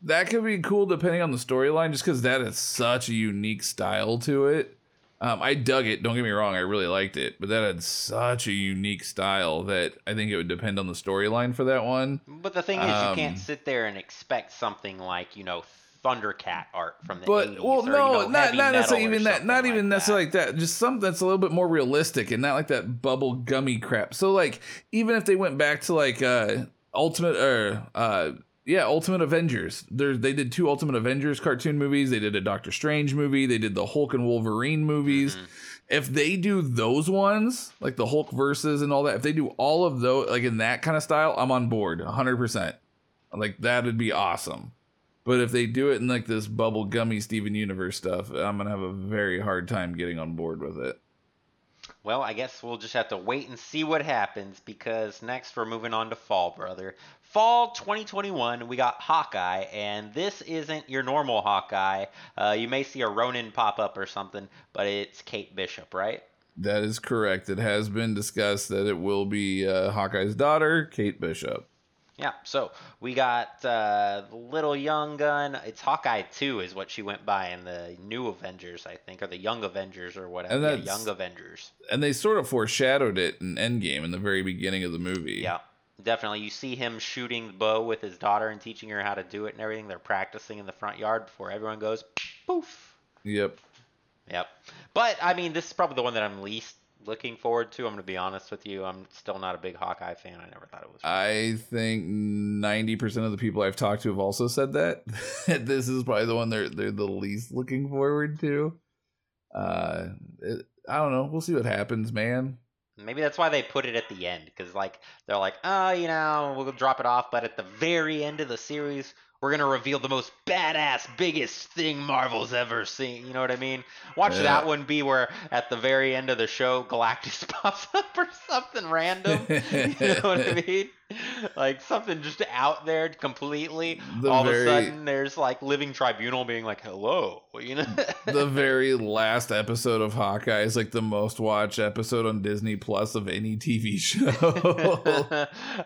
That could be cool depending on the storyline, just because that is such a unique style to it. Um, I dug it. Don't get me wrong, I really liked it, but that had such a unique style that I think it would depend on the storyline for that one. But the thing is, you Um, can't sit there and expect something like you know Thundercat art from the But 80s well, or, no, you know, not not necessarily even that. Not like even that. necessarily like that. Just something that's a little bit more realistic and not like that bubble gummy crap. So like, even if they went back to like uh Ultimate or uh yeah, Ultimate Avengers. There they did two Ultimate Avengers cartoon movies. They did a Doctor Strange movie. They did the Hulk and Wolverine movies. Mhm. If they do those ones, like the Hulk verses and all that, if they do all of those like in that kind of style, I'm on board 100%. Like that would be awesome. But if they do it in like this bubble gummy Steven Universe stuff, I'm gonna have a very hard time getting on board with it. Well, I guess we'll just have to wait and see what happens because next we're moving on to fall, brother. Fall 2021, we got Hawkeye, and this isn't your normal Hawkeye. Uh, you may see a Ronin pop up or something, but it's Kate Bishop, right? That is correct. It has been discussed that it will be uh, Hawkeye's daughter, Kate Bishop. Yeah, so we got uh, Little Young Gun. It's Hawkeye 2 is what she went by in the New Avengers, I think, or the Young Avengers or whatever. Yeah, Young Avengers. And they sort of foreshadowed it in Endgame in the very beginning of the movie. Yeah, definitely. You see him shooting the bow with his daughter and teaching her how to do it and everything. They're practicing in the front yard before everyone goes poof. Yep. Yep. But I mean, this is probably the one that I'm least looking forward to. I'm going to be honest with you. I'm still not a big Hawkeye fan. I never thought it was. I think ninety percent of the people I've talked to have also said that. this is probably the one they're they're the least looking forward to. Uh, it, I don't know. We'll see what happens, man. Maybe that's why they put it at the end, because like they're like, oh, you know, we'll drop it off, but at the very end of the series, we're gonna reveal the most badass, biggest thing Marvel's ever seen. You know what I mean? Watch Yeah. that one be where at the very end of the show, Galactus pops up or something random. you know what I mean? like something just out there completely. The All very- of a sudden, there's like Living Tribunal being like, "Hello," you know. the very last episode of Hawkeye is like the most watched episode on Disney Plus of any TV show.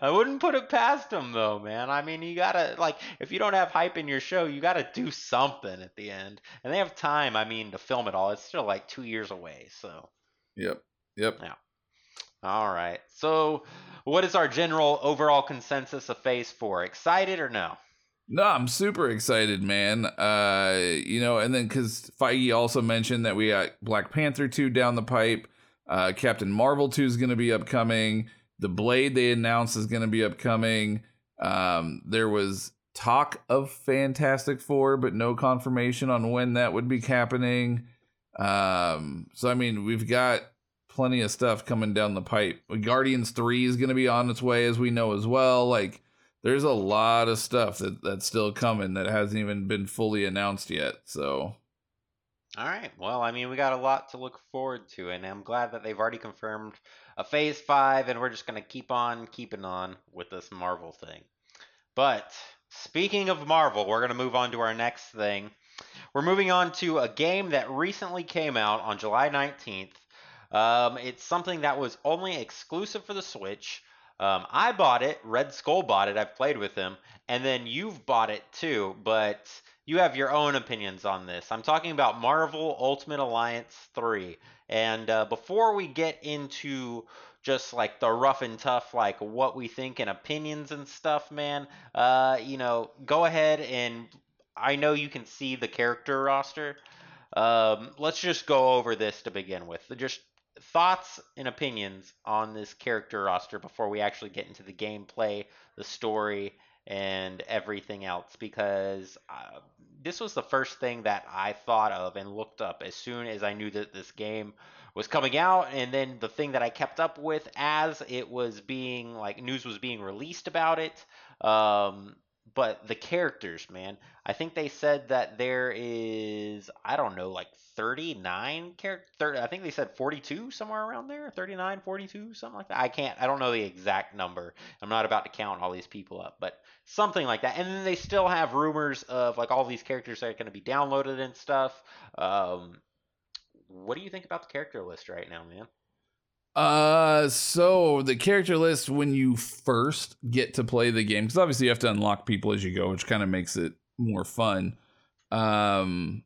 I wouldn't put it past them though, man. I mean, you gotta like if you don't have hype in your show, you gotta do something at the end, and they have time. I mean, to film it all. It's still like two years away, so. yep. Yep. All right. So, what is our general overall consensus of Phase Four? Excited or no? No, I'm super excited, man. Uh, you know, and then because Feige also mentioned that we got Black Panther 2 down the pipe, uh, Captain Marvel 2 is going to be upcoming. The Blade they announced is going to be upcoming. Um, there was talk of Fantastic Four, but no confirmation on when that would be happening. Um, so I mean, we've got plenty of stuff coming down the pipe. Guardians 3 is going to be on its way, as we know as well. Like, there's a lot of stuff that that's still coming that hasn't even been fully announced yet. So All right. Well, I mean, we got a lot to look forward to, and I'm glad that they've already confirmed a Phase Five, and we're just gonna keep on keeping on with this Marvel thing. But speaking of Marvel, we're gonna move on to our next thing. We're moving on to a game that recently came out on July 19th. Um, it's something that was only exclusive for the Switch. Um, I bought it. Red Skull bought it. I've played with him, and then you've bought it too. But you have your own opinions on this. I'm talking about Marvel Ultimate Alliance 3. And uh, before we get into just like the rough and tough, like what we think and opinions and stuff, man, uh, you know, go ahead and I know you can see the character roster. Um, let's just go over this to begin with. Just thoughts and opinions on this character roster before we actually get into the gameplay, the story, and everything else because uh, this was the first thing that I thought of and looked up as soon as I knew that this game was coming out. And then the thing that I kept up with as it was being like news was being released about it um, but the characters man I think they said that there is I don't know like 39 character I think they said 42 somewhere around there 39 42 something like that I can't I don't know the exact number I'm not about to count all these people up but something like that. And then they still have rumors of like all these characters that are going to be downloaded and stuff. Um, what do you think about the character list right now, man? Uh, so the character list when you first get to play the game, because obviously you have to unlock people as you go, which kind of makes it more fun. Um,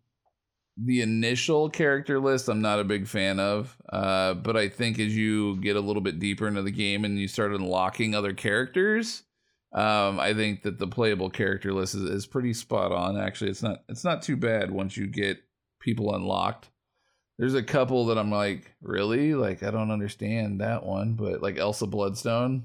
the initial character list I'm not a big fan of, uh, but I think as you get a little bit deeper into the game and you start unlocking other characters, um, I think that the playable character list is, is pretty spot on. Actually, it's not it's not too bad once you get people unlocked. There's a couple that I'm like, really? Like, I don't understand that one, but like Elsa Bloodstone.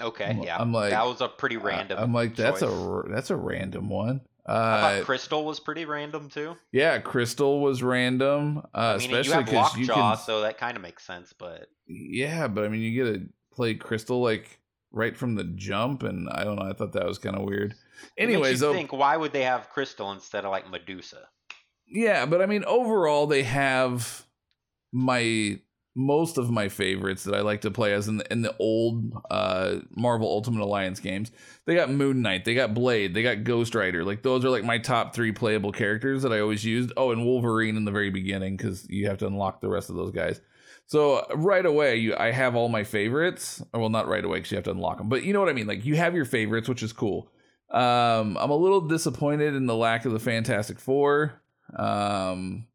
Okay, I'm- yeah, I'm like- that was a pretty random. I'm like, that's choice. a that's a random one. I Uh, thought Crystal was pretty random too. yeah, Crystal was random, uh, I mean, especially because you Lockjaw, can. so that kind of makes sense. But Yeah, but I mean, you get to play Crystal like right from the jump, and I don't know. I thought that was kind of weird. Anyways, you though, think why would they have Crystal instead of like Medusa? Yeah, but I mean, overall, they have my most of my favorites that I like to play as in the in the old uh Marvel Ultimate Alliance games. They got Moon Knight, they got Blade, they got Ghost Rider. Like those are like my top three playable characters that I always used. Oh, and Wolverine in the very beginning because you have to unlock the rest of those guys. So right away, you I have all my favorites. Well, not right away because you have to unlock them, but you know what I mean. Like you have your favorites, which is cool. Um, I'm a little disappointed in the lack of the Fantastic Four. Um,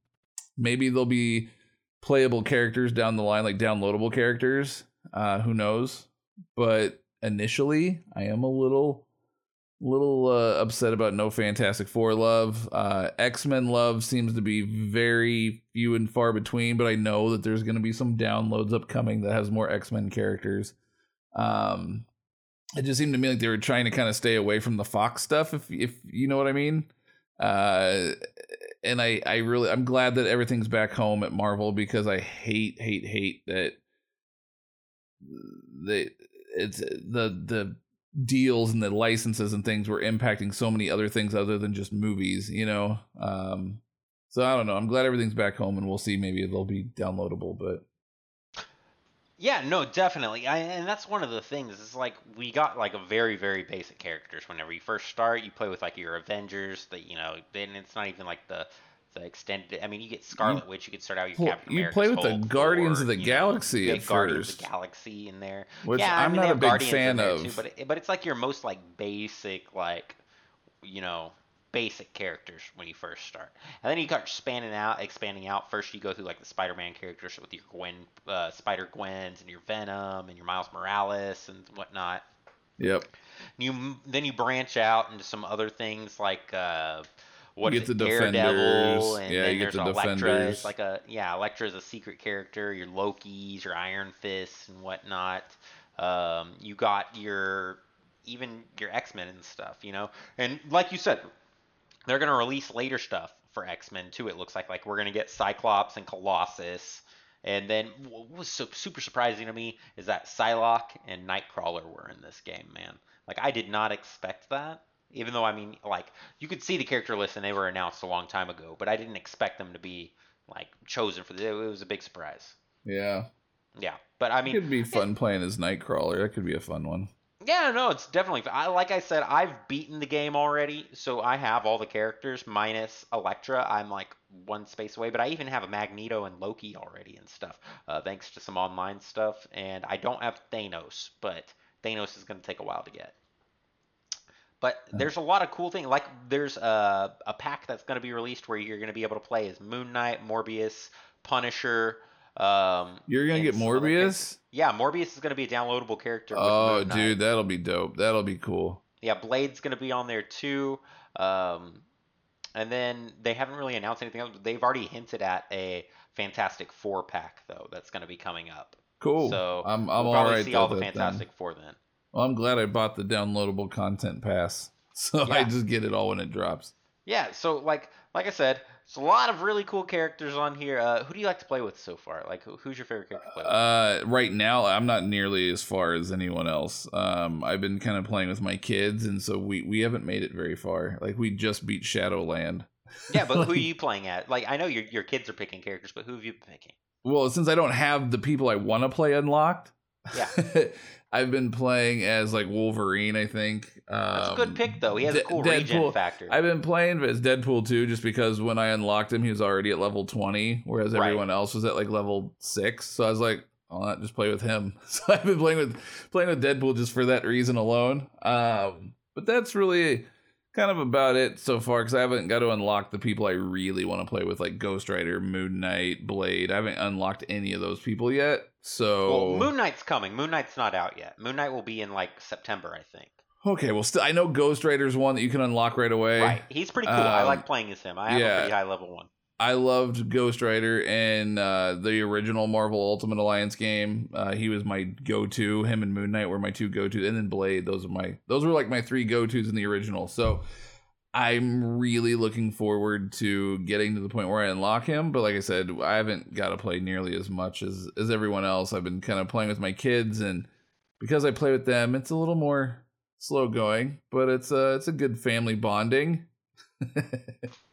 maybe there'll be playable characters down the line, like downloadable characters. Uh, who knows? But initially, I am a little, little uh, upset about no Fantastic Four love. Uh, X Men love seems to be very few and far between, but I know that there's going to be some downloads upcoming that has more X Men characters. Um, it just seemed to me like they were trying to kind of stay away from the Fox stuff, if if you know what I mean. Uh, and I I really I'm glad that everything's back home at Marvel because I hate hate hate that they it's the the deals and the licenses and things were impacting so many other things other than just movies, you know. Um, so I don't know. I'm glad everything's back home, and we'll see. Maybe they'll be downloadable, but Yeah, no, definitely. I, and that's one of the things. Is like we got like a very very basic characters. Whenever you first start, you play with like your Avengers. That you know, then it's not even like the the extended. I mean, you get Scarlet Witch. You could start out your Well, Captain you play with the Guardians of the Galaxy you at Guardians of first. the Galaxy in there. Which yeah, I I'm mean, not a big Guardians fan of. Too, but it, but it's like your most like basic like you know basic characters when you first start, and then you start expanding out, expanding out. First, you go through like the Spider-Man characters with your Gwen, uh, Spider Gwens, and your Venom, and your Miles Morales, and whatnot. Yep. You then you branch out into some other things like uh, what You is get the Daredevil, Defenders. and Yeah, then you get the an Elektra. It's like a yeah, Elektra is a secret character. Your Loki's, your Iron Fists, and whatnot. Um, you got your even your X Men and stuff, you know. And like you said, they're gonna release later stuff for X Men too. It looks like like we're gonna get Cyclops and Colossus. And then what was so super surprising to me is that Psylocke and Nightcrawler were in this game, man. Like I did not expect that. Even though I mean, like you could see the character list and they were announced a long time ago, but I didn't expect them to be like chosen for the. It was a big surprise. Yeah. Yeah, but I mean It could be fun playing as Nightcrawler. That could be a fun one. Yeah, no, it's definitely. I like I said, I've beaten the game already, so I have all the characters minus Elektra. I'm like one space away, but I even have a Magneto and Loki already and stuff, uh, thanks to some online stuff. And I don't have Thanos, but Thanos is going to take a while to get. But there's a lot of cool things. Like there's a, a pack that's going to be released where you're going to be able to play as Moon Knight, Morbius, Punisher. Um, You're gonna get some other characters. Morbius? Yeah, Morbius is going to be a downloadable character. Oh, dude, that'll be dope. That'll be cool. Yeah, Blade's going to be on there too. Um, and then they haven't really announced anything else. They've already hinted at a Fantastic Four pack though that's going to be coming up. Cool. So I'm I'm we'll all right see all the it then. Fantastic Four then. Well, I'm glad I bought the downloadable content pass, so I just get it all when it drops. Yeah, so like like I said, it's a lot of really cool characters on here. Uh, who do you like to play with so far? Like who, who's your favorite character to play with? Uh, right now, I'm not nearly as far as anyone else. Um, I've been kind of playing with my kids, and so we we haven't made it very far. Like we just beat Shadowland. yeah, but who are you playing at? Like I know your your kids are picking characters, but who have you been picking? Well, since I don't have the people I want to play unlocked, Yeah. I've been playing as like Wolverine. I think That's a Um, good pick though. He has a De- cool regen Deadpool- factor. I've been playing as Deadpool too, just because when I unlocked him, he was already at level twenty, whereas Right. everyone else was at like level six. So I was like, I'll not just play with him. So I've been playing with playing with Deadpool just for that reason alone. Um, but that's really kind of about it so far because I haven't got to unlock the people I really want to play with, like Ghost Rider, Moon Knight, Blade. I haven't unlocked any of those people yet. So Well, Moon Knight's coming. Moon Knight's not out yet. Moon Knight will be in like September, I think. okay, well, still I know Ghost Rider's one that you can unlock right away. Right. He's pretty cool. I Um, like playing as him. I have yeah. a pretty high level one. I loved Ghost Rider and uh, the original Marvel Ultimate Alliance game. Uh, he was my go-to. Him and Moon Knight were my two go-to, and then Blade. Those are my those were like my three go-tos in the original. So I'm really looking forward to getting to the point where I unlock him. But like I said, I haven't got to play nearly as much as as everyone else. I've been kind of playing with my kids, and because I play with them, it's a little more slow going, but it's a it's a good family bonding.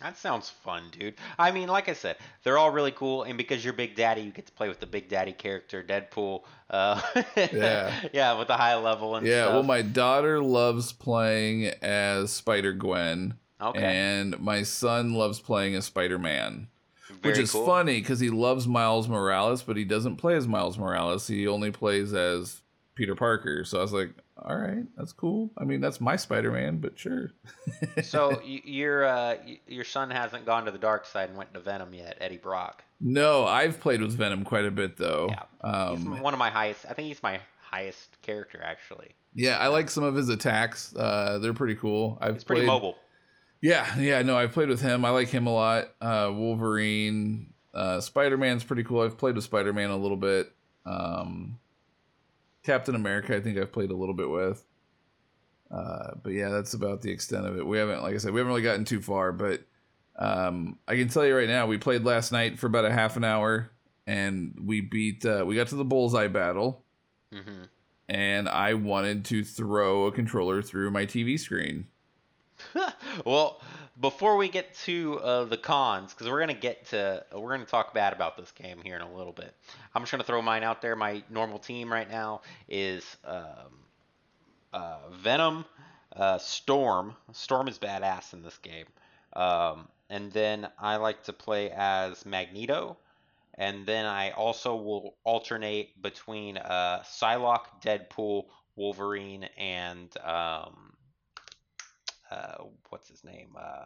That sounds fun, dude. I mean, like I said, they're all really cool, and because you're Big Daddy, you get to play with the Big Daddy character, Deadpool. Uh, Yeah. yeah, with the high level and Yeah, stuff. well, my daughter loves playing as Spider Gwen, okay, and my son loves playing as Spider Man, which is cool. funny because he loves Miles Morales, but he doesn't play as Miles Morales. He only plays as Peter Parker. So I was like, all right, that's cool. I mean, that's my Spider Man, but sure. so y- your uh, y- your son hasn't gone to the dark side and went to Venom yet, Eddie Brock. no, I've played with Venom quite a bit though. Yeah. He's Um, one of my highest. I think he's my highest character actually. yeah, I like some of his attacks. Uh, they're pretty cool. I've He's pretty played, mobile. Yeah, yeah, no, I've played with him. I like him a lot. Uh, Wolverine, uh, Spider Man's pretty cool. I've played with Spider Man a little bit. Um, Captain America, I think I've played a little bit with. Uh, but yeah, that's about the extent of it. We haven't, like I said, we haven't really gotten too far. But um, I can tell you right now, we played last night for about a half an hour, and we beat. Uh, we got to the bullseye battle, hmm and I wanted to throw a controller through my TV screen. well, before we get to uh, the cons, because we're gonna get to we're gonna talk bad about this game here in a little bit. I'm just gonna throw mine out there. My normal team right now is um, uh, Venom, uh, Storm. Storm is badass in this game. Um, and then I like to play as Magneto. And then I also will alternate between uh, Psylocke, Deadpool, Wolverine, and um, uh, what's his name? Uh,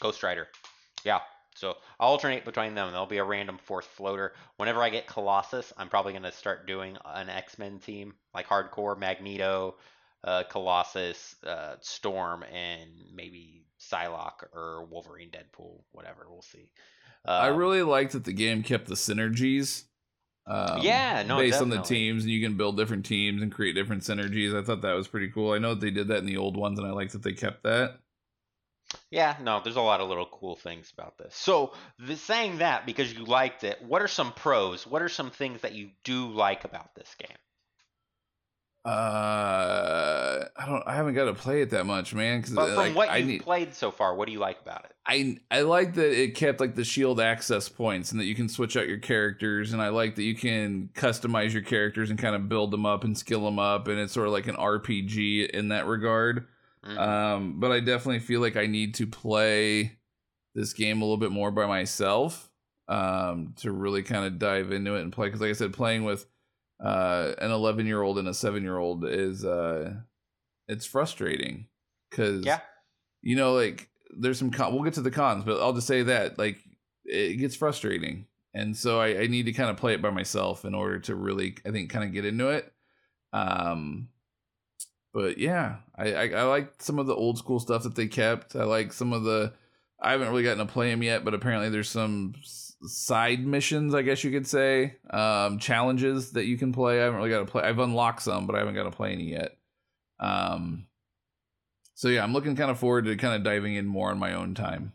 Ghost Rider. Yeah. So I'll alternate between them. There'll be a random fourth floater. Whenever I get Colossus, I'm probably going to start doing an X Men team, like hardcore Magneto, uh, Colossus, uh, Storm, and maybe Psylocke or Wolverine, Deadpool, whatever. We'll see. Um, I really liked that the game kept the synergies. Um, Yeah, no, based on the teams, and you can build different teams and create different synergies. I thought that was pretty cool. I know that they did that in the old ones, and I like that they kept that. Yeah, no, there's a lot of little cool things about this. So, the, saying that because you liked it, what are some pros? What are some things that you do like about this game? Uh, I don't. I haven't got to play it that much, man. Because But from like, what I you've need, played so far, what do you like about it? I I like that it kept like the shield access points and that you can switch out your characters and I like that you can customize your characters and kind of build them up and skill them up and it's sort of like an RPG in that regard. Mhm. Um, but I definitely feel like I need to play this game a little bit more by myself um, to really kind of dive into it and play. Because like I said, playing with uh, an 11 year old and a seven year old is uh, it's frustrating because Yeah. you know like there's some con- we'll get to the cons, but I'll just say that like it gets frustrating. And so I, I need to kind of play it by myself in order to really, I think, kind of get into it. Um, but yeah, I, I I like some of the old school stuff that they kept. I like some of the. I haven't really gotten to play them yet, but apparently there's some side missions, I guess you could say, um, challenges that you can play. I haven't really got to play. I've unlocked some, but I haven't got to play any yet. Um, so yeah, I'm looking kind of forward to kind of diving in more on my own time.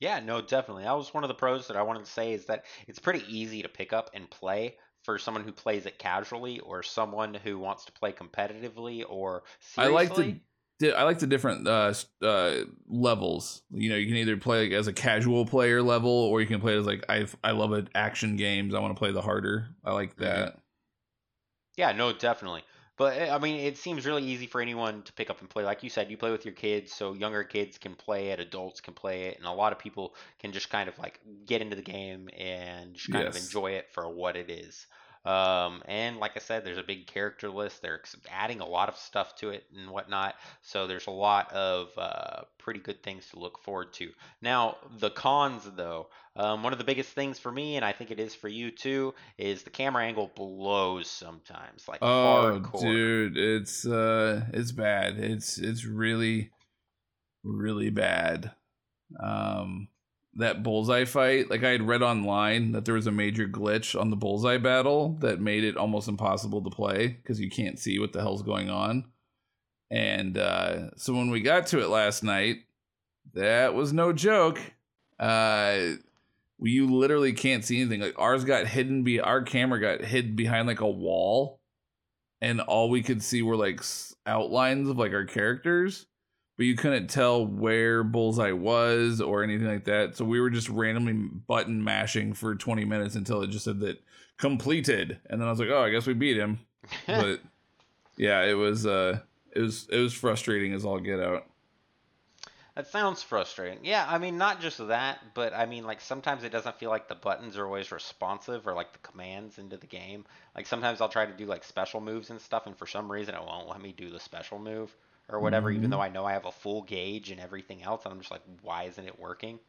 Yeah, no, definitely. That was one of the pros that I wanted to say is that it's pretty easy to pick up and play for someone who plays it casually or someone who wants to play competitively or I seriously. like the di- I like the different uh, uh, levels. You know, you can either play like as a casual player level, or you can play as like I I love it action games. I want to play the harder. I like Mhm. that. Yeah, no, definitely. But eh, I mean, it seems really easy for anyone to pick up and play. Like you said, you play with your kids, so younger kids can play it, adults can play it, and a lot of people can just kind of like get into the game and just kind of enjoy it for what it is. Um, and like I said, there's a big character list. They're adding a lot of stuff to it and whatnot. So there's a lot of uh, pretty good things to look forward to. Now, the cons, though, um, one of the biggest things for me, and I think it is for you too, is the camera angle blows sometimes, like Oh, hardcore. dude, it's uh, it's bad. It's it's really, really bad. Um, that bullseye fight, like I had read online that there was a major glitch on the bullseye battle that made it almost impossible to play because you can't see what the hell's going on. And uh, so when we got to it last night, that was no joke. Uh, you literally can't see anything. Like ours got hidden be our camera got hid behind like a wall, and all we could see were like outlines of like our characters, but you couldn't tell where Bullseye was or anything like that. So we were just randomly button mashing for 20 minutes until it just said that completed, and then I was like, oh, I guess we beat him. But yeah, it was uh, it was it was frustrating as all get out. That sounds frustrating. Yeah, I mean, not just that, but I mean, like, sometimes it doesn't feel like the buttons are always responsive or like the commands into the game. Like, sometimes I'll try to do like special moves and stuff, and for some reason it won't let me do the special move or whatever, even Mhm. though I know I have a full gauge and everything else. I'm just like, why isn't it working?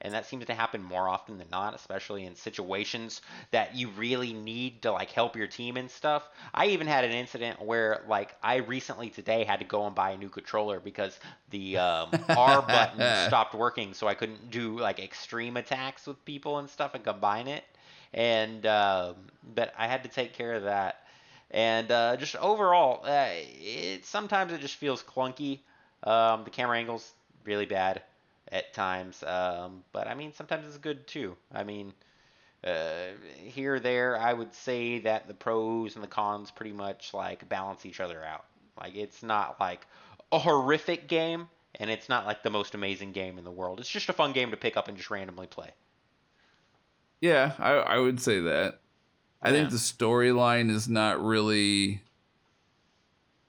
And that seems to happen more often than not, especially in situations that you really need to like help your team and stuff. I even had an incident where like I recently today had to go and buy a new controller because the um, R button stopped working, so I couldn't do like extreme attacks with people and stuff and combine it. And um, but I had to take care of that. And uh, just overall, uh, it sometimes it just feels clunky. Um, the camera angles really bad at times, um, but I mean sometimes it's good too. I mean. Uh, here there, I would say that the pros and the cons pretty much like balance each other out. Like it's not like a horrific game. and it's not like the most amazing game in the world. It's just a fun game to pick up and just randomly play. Yeah, I, I would say that. I Yeah. think the storyline is not really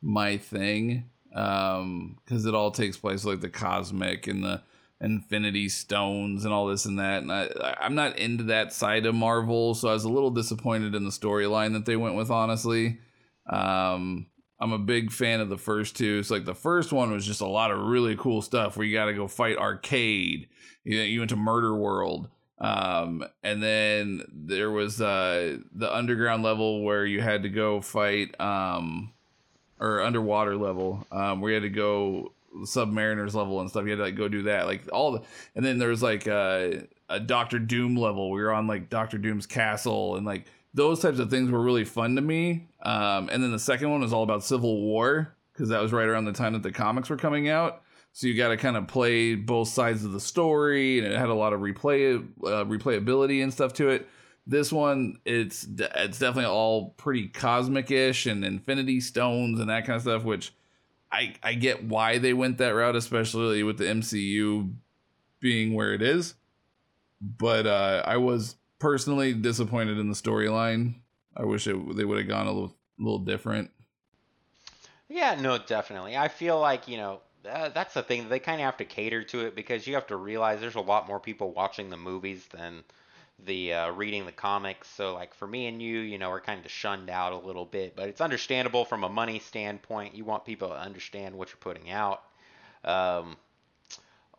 my thing um because it all takes place like the cosmic and the infinity stones and all this and that and I, I- i'm not into that side of marvel so i was a little disappointed in the storyline that they went with honestly. Um i'm a big fan of the first two. It's like the first one was just a lot of really cool stuff where you got to go fight arcade. You, you went to murder world um and then there was uh the underground level where you had to go fight um or underwater level um where you had to go submariners level and stuff. You had to like go do that like all the and then there was like uh, a Doctor Doom level. We you're on like Doctor Doom's castle and like those types of things were really fun to me. Um and then the second one was all about civil war because that was right around the time that the comics were coming out so you got to kind of play both sides of the story, and it had a lot of replay uh, replayability and stuff to it. This one, it's it's definitely all pretty cosmic-ish and Infinity Stones and that kind of stuff, which I I get why they went that route, especially with the MCU being where it is. But uh, I was personally disappointed in the storyline. I wish it, they would have gone a little little different. Yeah, no, definitely. I feel like, you know, that's the thing. They kind of have to cater to it because you have to realize there's a lot more people watching the movies than the uh, reading the comics. So, like for me and you, you know, we're kind of shunned out a little bit, but it's understandable from a money standpoint. You want people to understand what you're putting out. Um,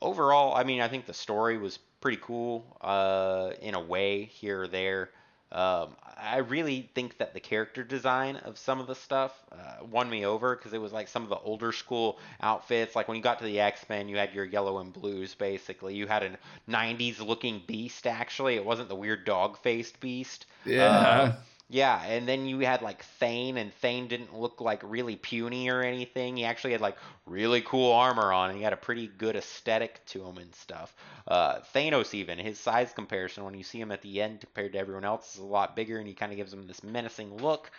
overall, I mean, I think the story was pretty cool uh, in a way here or there. Um, I really think that the character design of some of the stuff uh, won me over because it was like some of the older school outfits. Like when you got to the X Men, you had your yellow and blues basically. You had a 90s looking beast actually. It wasn't the weird dog faced beast. Yeah. Uh, yeah, and then you had like Thane, and Thane didn't look like really puny or anything. He actually had like really cool armor on, and he had a pretty good aesthetic to him and stuff. Uh, Thanos, even his size comparison, when you see him at the end compared to everyone else, is a lot bigger, and he kind of gives him this menacing look.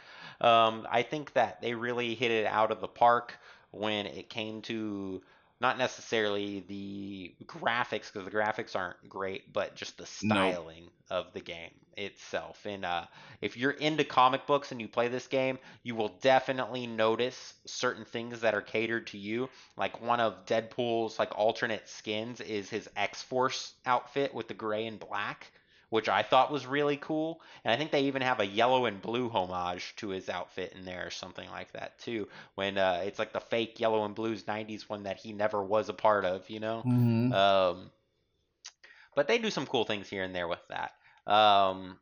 Um, I think that they really hit it out of the park when it came to not necessarily the graphics because the graphics aren't great, but just the No. styling of the game itself. And uh, if you're into comic books and you play this game, you will definitely notice certain things that are catered to you. Like one of Deadpool's like alternate skins is his X Force outfit with the gray and black. Which I thought was really cool, and I think they even have a yellow and blue homage to his outfit in there, or something like that too when uh, it's like the fake yellow and blues 90s one that he never was a part of you know? Mhm. um, but they do some cool things here and there with that. Um,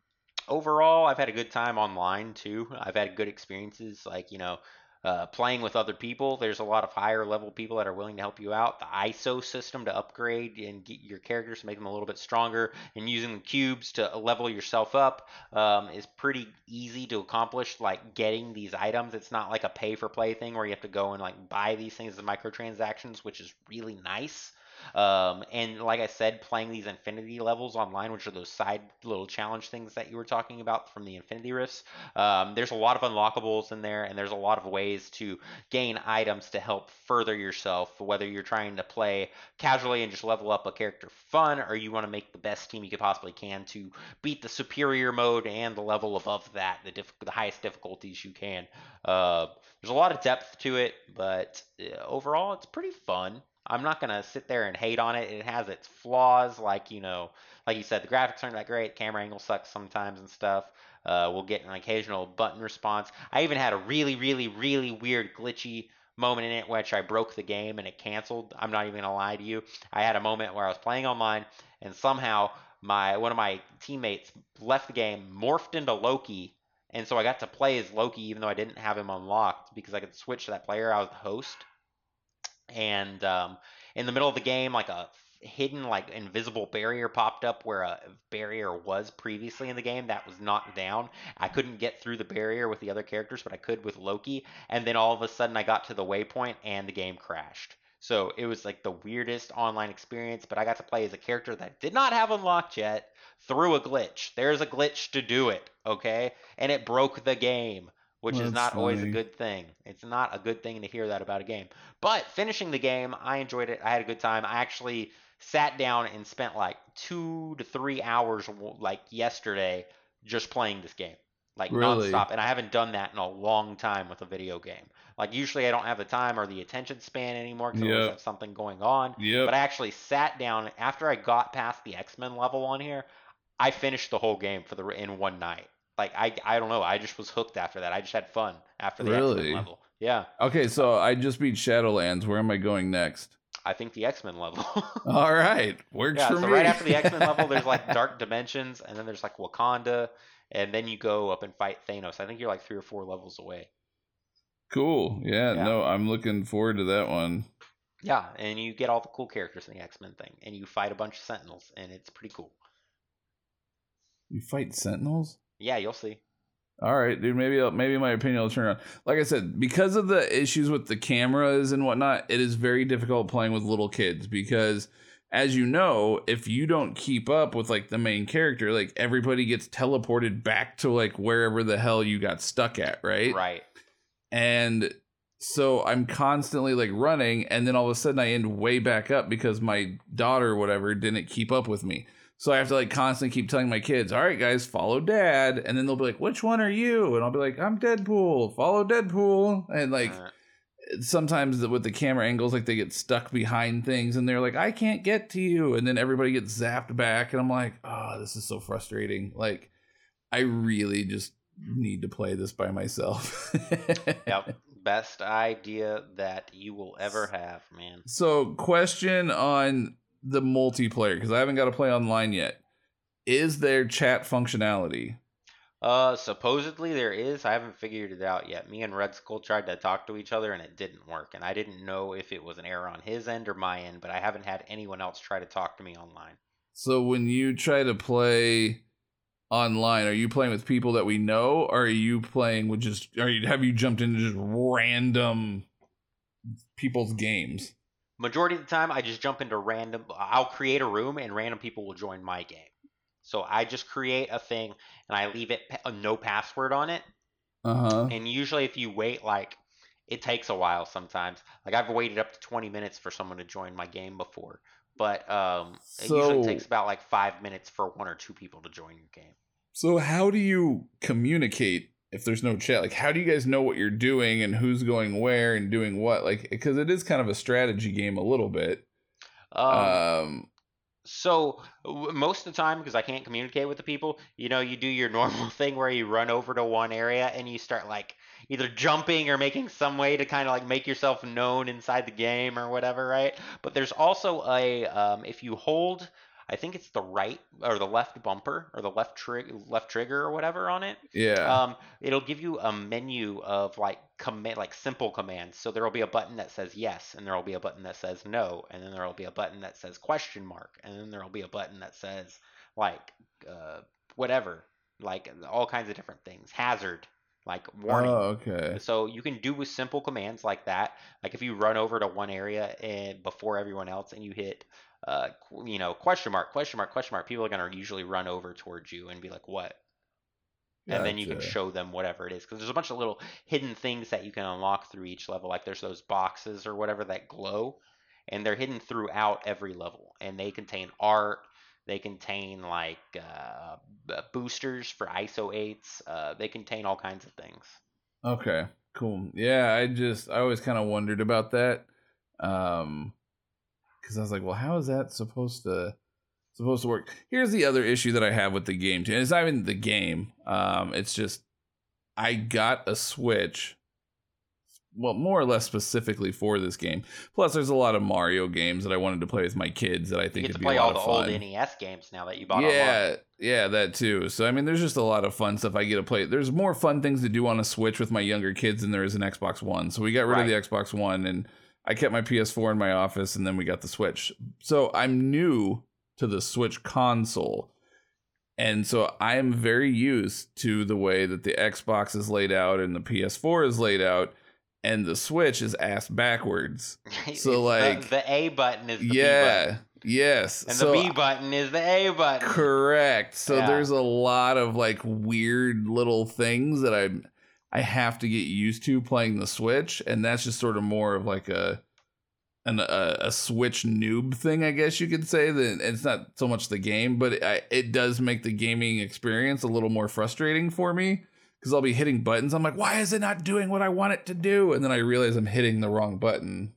overall i've had a good time online too. I've had good experiences like you know uh, playing with other people there's a lot of higher level people that are willing to help you out. The iso system to upgrade and get your characters to make them a little bit stronger and using the cubes to level yourself up um, is pretty easy to accomplish like getting these items. It's not like a pay for play thing where you have to go and like buy these things as microtransactions which is really nice um, and like I said, playing these Infinity levels online, which are those side little challenge things that you were talking about from the Infinity Rifts, um, there's a lot of unlockables in there, and there's a lot of ways to gain items to help further yourself, whether you're trying to play casually and just level up a character fun, or you want to make the best team you could possibly can to beat the superior mode and the level above that, the, diff- the highest difficulties you can. Uh, there's a lot of depth to it, but uh, overall, it's pretty fun. I'm not gonna sit there and hate on it. It has its flaws, like you know, like you said, the graphics aren't that great. Camera angle sucks sometimes and stuff. Uh, we'll get an occasional button response. I even had a really, really, really weird glitchy moment in it, which I broke the game and it canceled. I'm not even gonna lie to you. I had a moment where I was playing online and somehow my one of my teammates left the game, morphed into Loki, and so I got to play as Loki even though I didn't have him unlocked because I could switch to that player. I was the host and um, in the middle of the game, like a hidden, like invisible barrier popped up where a barrier was previously in the game that was knocked down. I couldn't get through the barrier with the other characters, but I could with Loki. And then all of a sudden, I got to the waypoint and the game crashed. So it was like the weirdest online experience, but I got to play as a character that did not have unlocked yet through a glitch. There's a glitch to do it, okay? And it broke the game which is not always a good thing. It's not a good thing to hear that about a game. But finishing the game, I enjoyed it. I had a good time. I actually sat down and spent like two to three hours, like yesterday, just playing this game, like Really? nonstop. And I haven't done that in a long time with a video game. Like usually, I don't have the time or the attention span anymore because I always have something going on. Yep. But I actually sat down after I got past the X Men level on here. I finished the whole game for the in one night. Like I, I don't know. I just was hooked after that. I just had fun after the X-Men level. Yeah, okay, so I just beat Shadowlands. Where am I going next? I think the X Men level. All right, works yeah, for so me. right after the X Men level, there's like Dark Dimensions, and then there's like Wakanda, and then you go up and fight Thanos. I think you're like three or four levels away. cool. Yeah, Yeah. no, I'm looking forward to that one. Yeah, and you get all the cool characters in the X Men thing, and you fight a bunch of Sentinels, and it's pretty cool. You fight Sentinels? Yeah, you'll see. All right, dude. Maybe I'll, maybe my opinion will turn around. Like I said, because of the issues with the cameras and whatnot, it is very difficult playing with little kids because, as you know, if you don't keep up with like the main character, like everybody gets teleported back to like wherever the hell you got stuck at, right? Right. And so I'm constantly like running, and then all of a sudden I end way back up because my daughter or whatever didn't keep up with me. So I have to like constantly keep telling my kids, "All right, guys, follow Dad," and then they'll be like, "Which one are you?" And I'll be like, "I'm Deadpool. Follow Deadpool." And like Uh, sometimes with the camera angles, like they get stuck behind things, and they're like, "I can't get to you," and then everybody gets zapped back, and I'm like, "Oh, this is so frustrating." Like, I really just need to play this by myself. yep. Best idea that you will ever have, man. So, question on the multiplayer because I haven't got to play online yet. Is there chat functionality? Uh, supposedly there is. I haven't figured it out yet. Me and Red Skull tried to talk to each other and it didn't work. And I didn't know if it was an error on his end or my end, but I haven't had anyone else try to talk to me online. So, when you try to play online, are you playing with people that we know, or are you playing with just? Are you have you jumped into just random people's games? Majority of the time, I just jump into random. I'll create a room and random people will join my game. So I just create a thing and I leave it pa- no password on it. Uh huh. And usually, if you wait, like, it takes a while sometimes. Like, I've waited up to 20 minutes for someone to join my game before. But um, it usually takes about like five minutes for one or two people to join your game. So, how do you communicate if there's no chat? Like, how do you guys know what you're doing and who's going where and doing what? Like, because it is kind of a strategy game a little bit. Um, Um, so, w- most of the time, because I can't communicate with the people, you know, you do your normal thing where you run over to one area and you start like either jumping or making some way to kind of like make yourself known inside the game or whatever, right? But there's also a um, if you hold, I think it's the right or the left bumper or the left trig left trigger or whatever on it. yeah. Um, it'll give you a menu of like command, like simple commands. So there will be a button that says yes, and there will be a button that says no, and then there will be a button that says question mark, and then there will be a button that says like uh, whatever, like all kinds of different things. Hazard, like warning. Oh, okay. So you can do with simple commands like that. Like if you run over to one area and before everyone else, and you hit, uh, you know, question mark, question mark, question mark, people are gonna usually run over towards you and be like, "What?" and then you can show them whatever it is because there's a bunch of little hidden things that you can unlock through each level like there's those boxes or whatever that glow and they're hidden throughout every level and they contain art they contain like uh, boosters for iso 8s uh, they contain all kinds of things Okay, cool. Yeah, I just I always kind of wondered about that. Um cuz I was like, well, how is that supposed to supposed to work? Here's the other issue that I have with the game too. And it's not even the game. Um it's just I got a Switch well, more or less specifically for this game. Plus, there's a lot of Mario games that I wanted to play with my kids that I you think get to play all the of old nes games now that you bought online. yeah, yeah, that too. So I mean, there's just a lot of fun stuff I get to play. There's more fun things to do on a Switch with my younger kids than there is an Xbox One. So we got rid of the Xbox One, and I kept my PS4 in my office, and then we got the Switch. So I'm new to the Switch console, and so I am very used to the way that the Xbox is laid out and the PS4 is laid out, and the Switch is ass backwards. So, like- the, A button is the B yeah. button Yes. and so the B button is the A button Correct. So Yeah. there's a lot of like weird little things that I'm I have to get used to playing the Switch, and that's just sort of more of like a an, a, a Switch noob thing, I guess you could say. That it's not so much the game, but it, it does make the gaming experience a little more frustrating for me because I'll be hitting buttons. I'm like, why is it not doing what I want it to do? And then I realize I'm hitting the wrong button.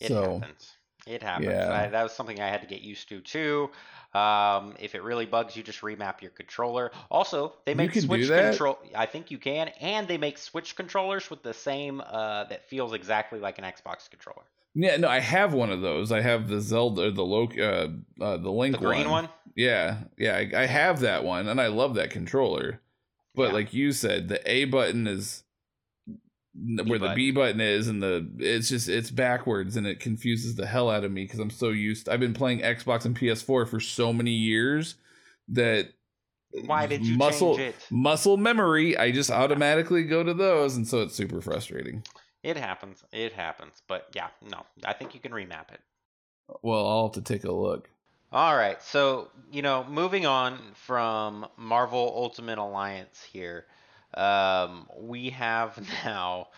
It so, happens. It happens. Yeah. I, that was something I had to get used to too. Um, if it really bugs you, just remap your controller. Also, they make Switch control. I think you can, and they make Switch controllers with the same uh, that feels exactly like an Xbox controller. Yeah, no, I have one of those. I have the Zelda, the Loki, uh, uh, the Link, the green one. one? Yeah, yeah, I, I, have that one, and I love that controller. But yeah. like you said, the A button is where the B button is and the it's just it's backwards and it confuses the hell out of me because I'm so used I've been playing Xbox and PS4 for so many years that why did you muscle change it? muscle memory I just automatically go to those and so it's super frustrating. It happens. It happens. But yeah, no. I think you can remap it. Well, I'll have to take a look. All right. So, you know, moving on from Marvel Ultimate Alliance here. Um, we have now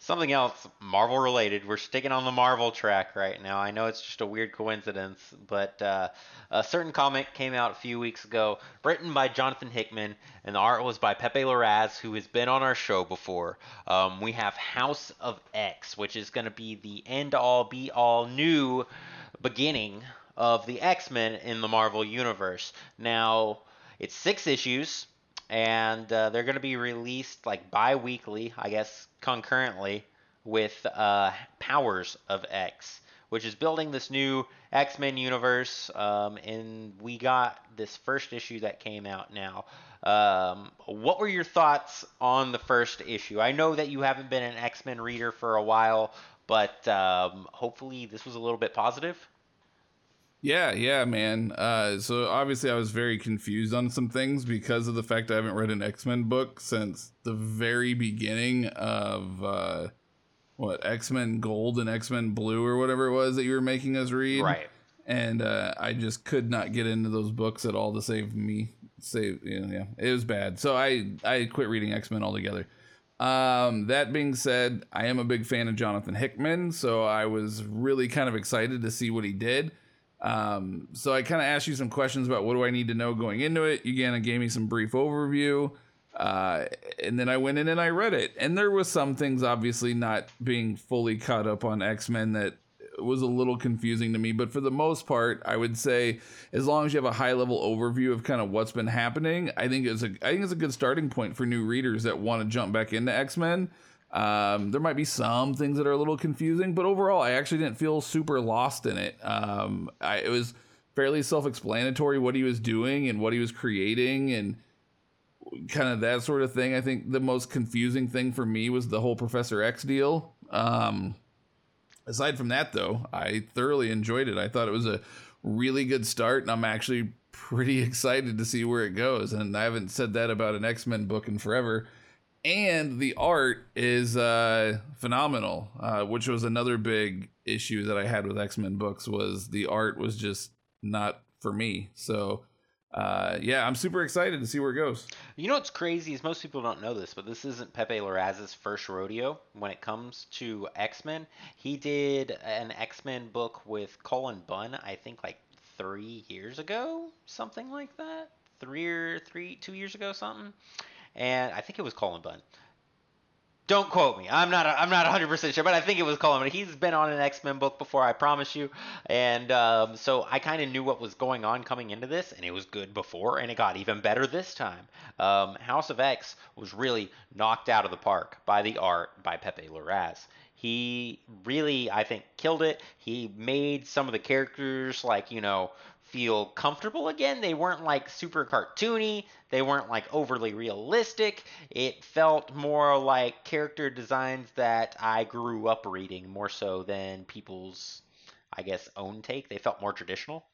something else Marvel related. We're sticking on the Marvel track right now. I know it's just a weird coincidence, but uh, a certain comic came out a few weeks ago, written by Jonathan Hickman, and the art was by Pepe Larraz, who has been on our show before. Um, we have House of X, which is going to be the end all be all new beginning of the X Men in the Marvel Universe. Now, it's six issues and uh, they're going to be released like bi-weekly, I guess, concurrently with uh, Powers of X, which is building this new X-Men universe. Um, and we got this first issue that came out now. Um, what were your thoughts on the first issue? I know that you haven't been an X-Men reader for a while, but um, hopefully this was a little bit positive. Yeah, yeah, man. Uh, so obviously, I was very confused on some things because of the fact I haven't read an X Men book since the very beginning of uh, what X Men Gold and X Men Blue or whatever it was that you were making us read. Right. And uh, I just could not get into those books at all to save me. Save, you know, yeah, it was bad. So I I quit reading X Men altogether. Um, that being said, I am a big fan of Jonathan Hickman, so I was really kind of excited to see what he did. Um, so I kind of asked you some questions about what do I need to know going into it. You kind of gave me some brief overview. Uh, and then I went in and I read it. And there was some things obviously not being fully caught up on X-Men that was a little confusing to me, but for the most part, I would say as long as you have a high level overview of kind of what's been happening, I think it's a I think it's a good starting point for new readers that want to jump back into X-Men. Um, there might be some things that are a little confusing, but overall, I actually didn't feel super lost in it. Um, I, it was fairly self-explanatory what he was doing and what he was creating, and kind of that sort of thing. I think the most confusing thing for me was the whole Professor X deal. Um, aside from that, though, I thoroughly enjoyed it. I thought it was a really good start, and I'm actually pretty excited to see where it goes. And I haven't said that about an X Men book in forever and the art is uh, phenomenal, uh, which was another big issue that I had with X Men books was the art was just not for me. So uh, yeah, I'm super excited to see where it goes. You know what's crazy is most people don't know this, but this isn't Pepe Larraz's first rodeo when it comes to X Men. He did an X Men book with Cullen Bunn, I think like three years ago, something like that. Three or three, two years ago, something and I think it was Cullen Bunn. Don't quote me. I'm not. I'm not 100 percent sure, but I think it was Cullen. But he's been on an X Men book before. I promise you. And um, so I kind of knew what was going on coming into this, and it was good before, and it got even better this time. Um, House of X was really knocked out of the park by the art by Pepe Larraz. He really, I think, killed it. He made some of the characters like you know feel comfortable again. They weren't like super cartoony, they weren't like overly realistic. It felt more like character designs that I grew up reading more so than people's, I guess, own take. They felt more traditional.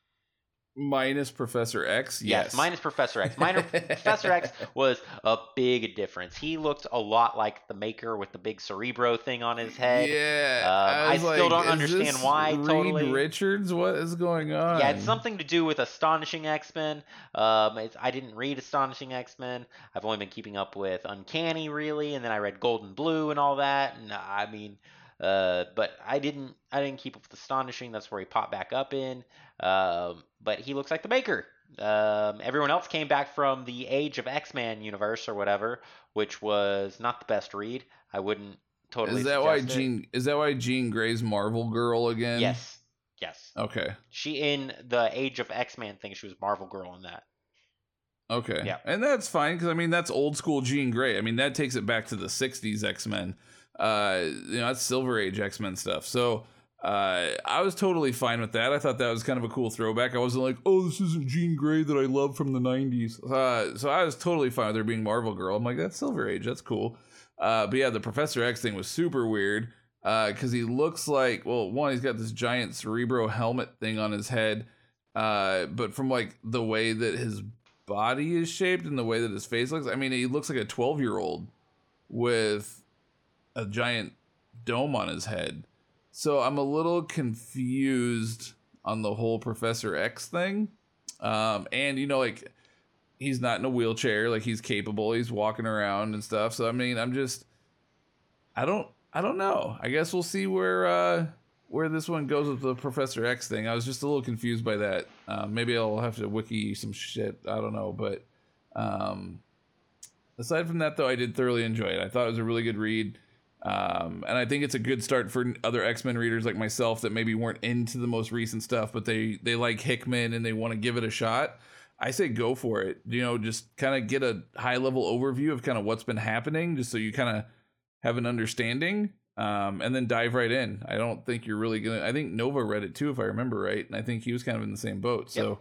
Minus Professor X. Yes, Yes, minus Professor X. Minor Professor X was a big difference. He looked a lot like the Maker with the big Cerebro thing on his head. Yeah, Um, I was still don't understand why, Reed totally. Richards, what is going on? Yeah, it's something to do with Astonishing X Men. Um, it's, I didn't read Astonishing X Men. I've only been keeping up with Uncanny, really, and then I read Golden Blue and all that. And I mean, uh, but I didn't. I didn't keep up with Astonishing. That's where he popped back up in. Um, but he looks like the Maker. Um, everyone else came back from the Age of X Men universe or whatever, which was not the best read. I wouldn't totally. Is that why it. Jean? Is that why Jean Grey's Marvel Girl again? Yes. Yes. Okay. She in the Age of X Men thing. She was Marvel Girl in that. Okay. Yeah. And that's fine because I mean that's old school Jean Grey. I mean that takes it back to the '60s X Men. Uh, you know that's Silver Age X Men stuff. So uh, I was totally fine with that. I thought that was kind of a cool throwback. I wasn't like, oh, this isn't Jean Grey that I love from the '90s. Uh, so I was totally fine with her being Marvel Girl. I'm like, that's Silver Age. That's cool. Uh, but yeah, the Professor X thing was super weird because he looks like well, one, he's got this giant Cerebro helmet thing on his head. Uh, but from like the way that his body is shaped and the way that his face looks, I mean, he looks like a 12 year old with a giant dome on his head. So I'm a little confused on the whole Professor X thing. Um, and you know, like he's not in a wheelchair, like he's capable, he's walking around and stuff. So I mean, I'm just, I don't, I don't know. I guess we'll see where uh, where this one goes with the Professor X thing. I was just a little confused by that. Uh, maybe I'll have to wiki some shit. I don't know, but um, aside from that, though, I did thoroughly enjoy it. I thought it was a really good read. Um, and I think it's a good start for other X Men readers like myself that maybe weren't into the most recent stuff, but they they like Hickman and they want to give it a shot. I say go for it. You know, just kind of get a high level overview of kind of what's been happening, just so you kind of have an understanding, um, and then dive right in. I don't think you're really gonna. I think Nova read it too, if I remember right, and I think he was kind of in the same boat. So,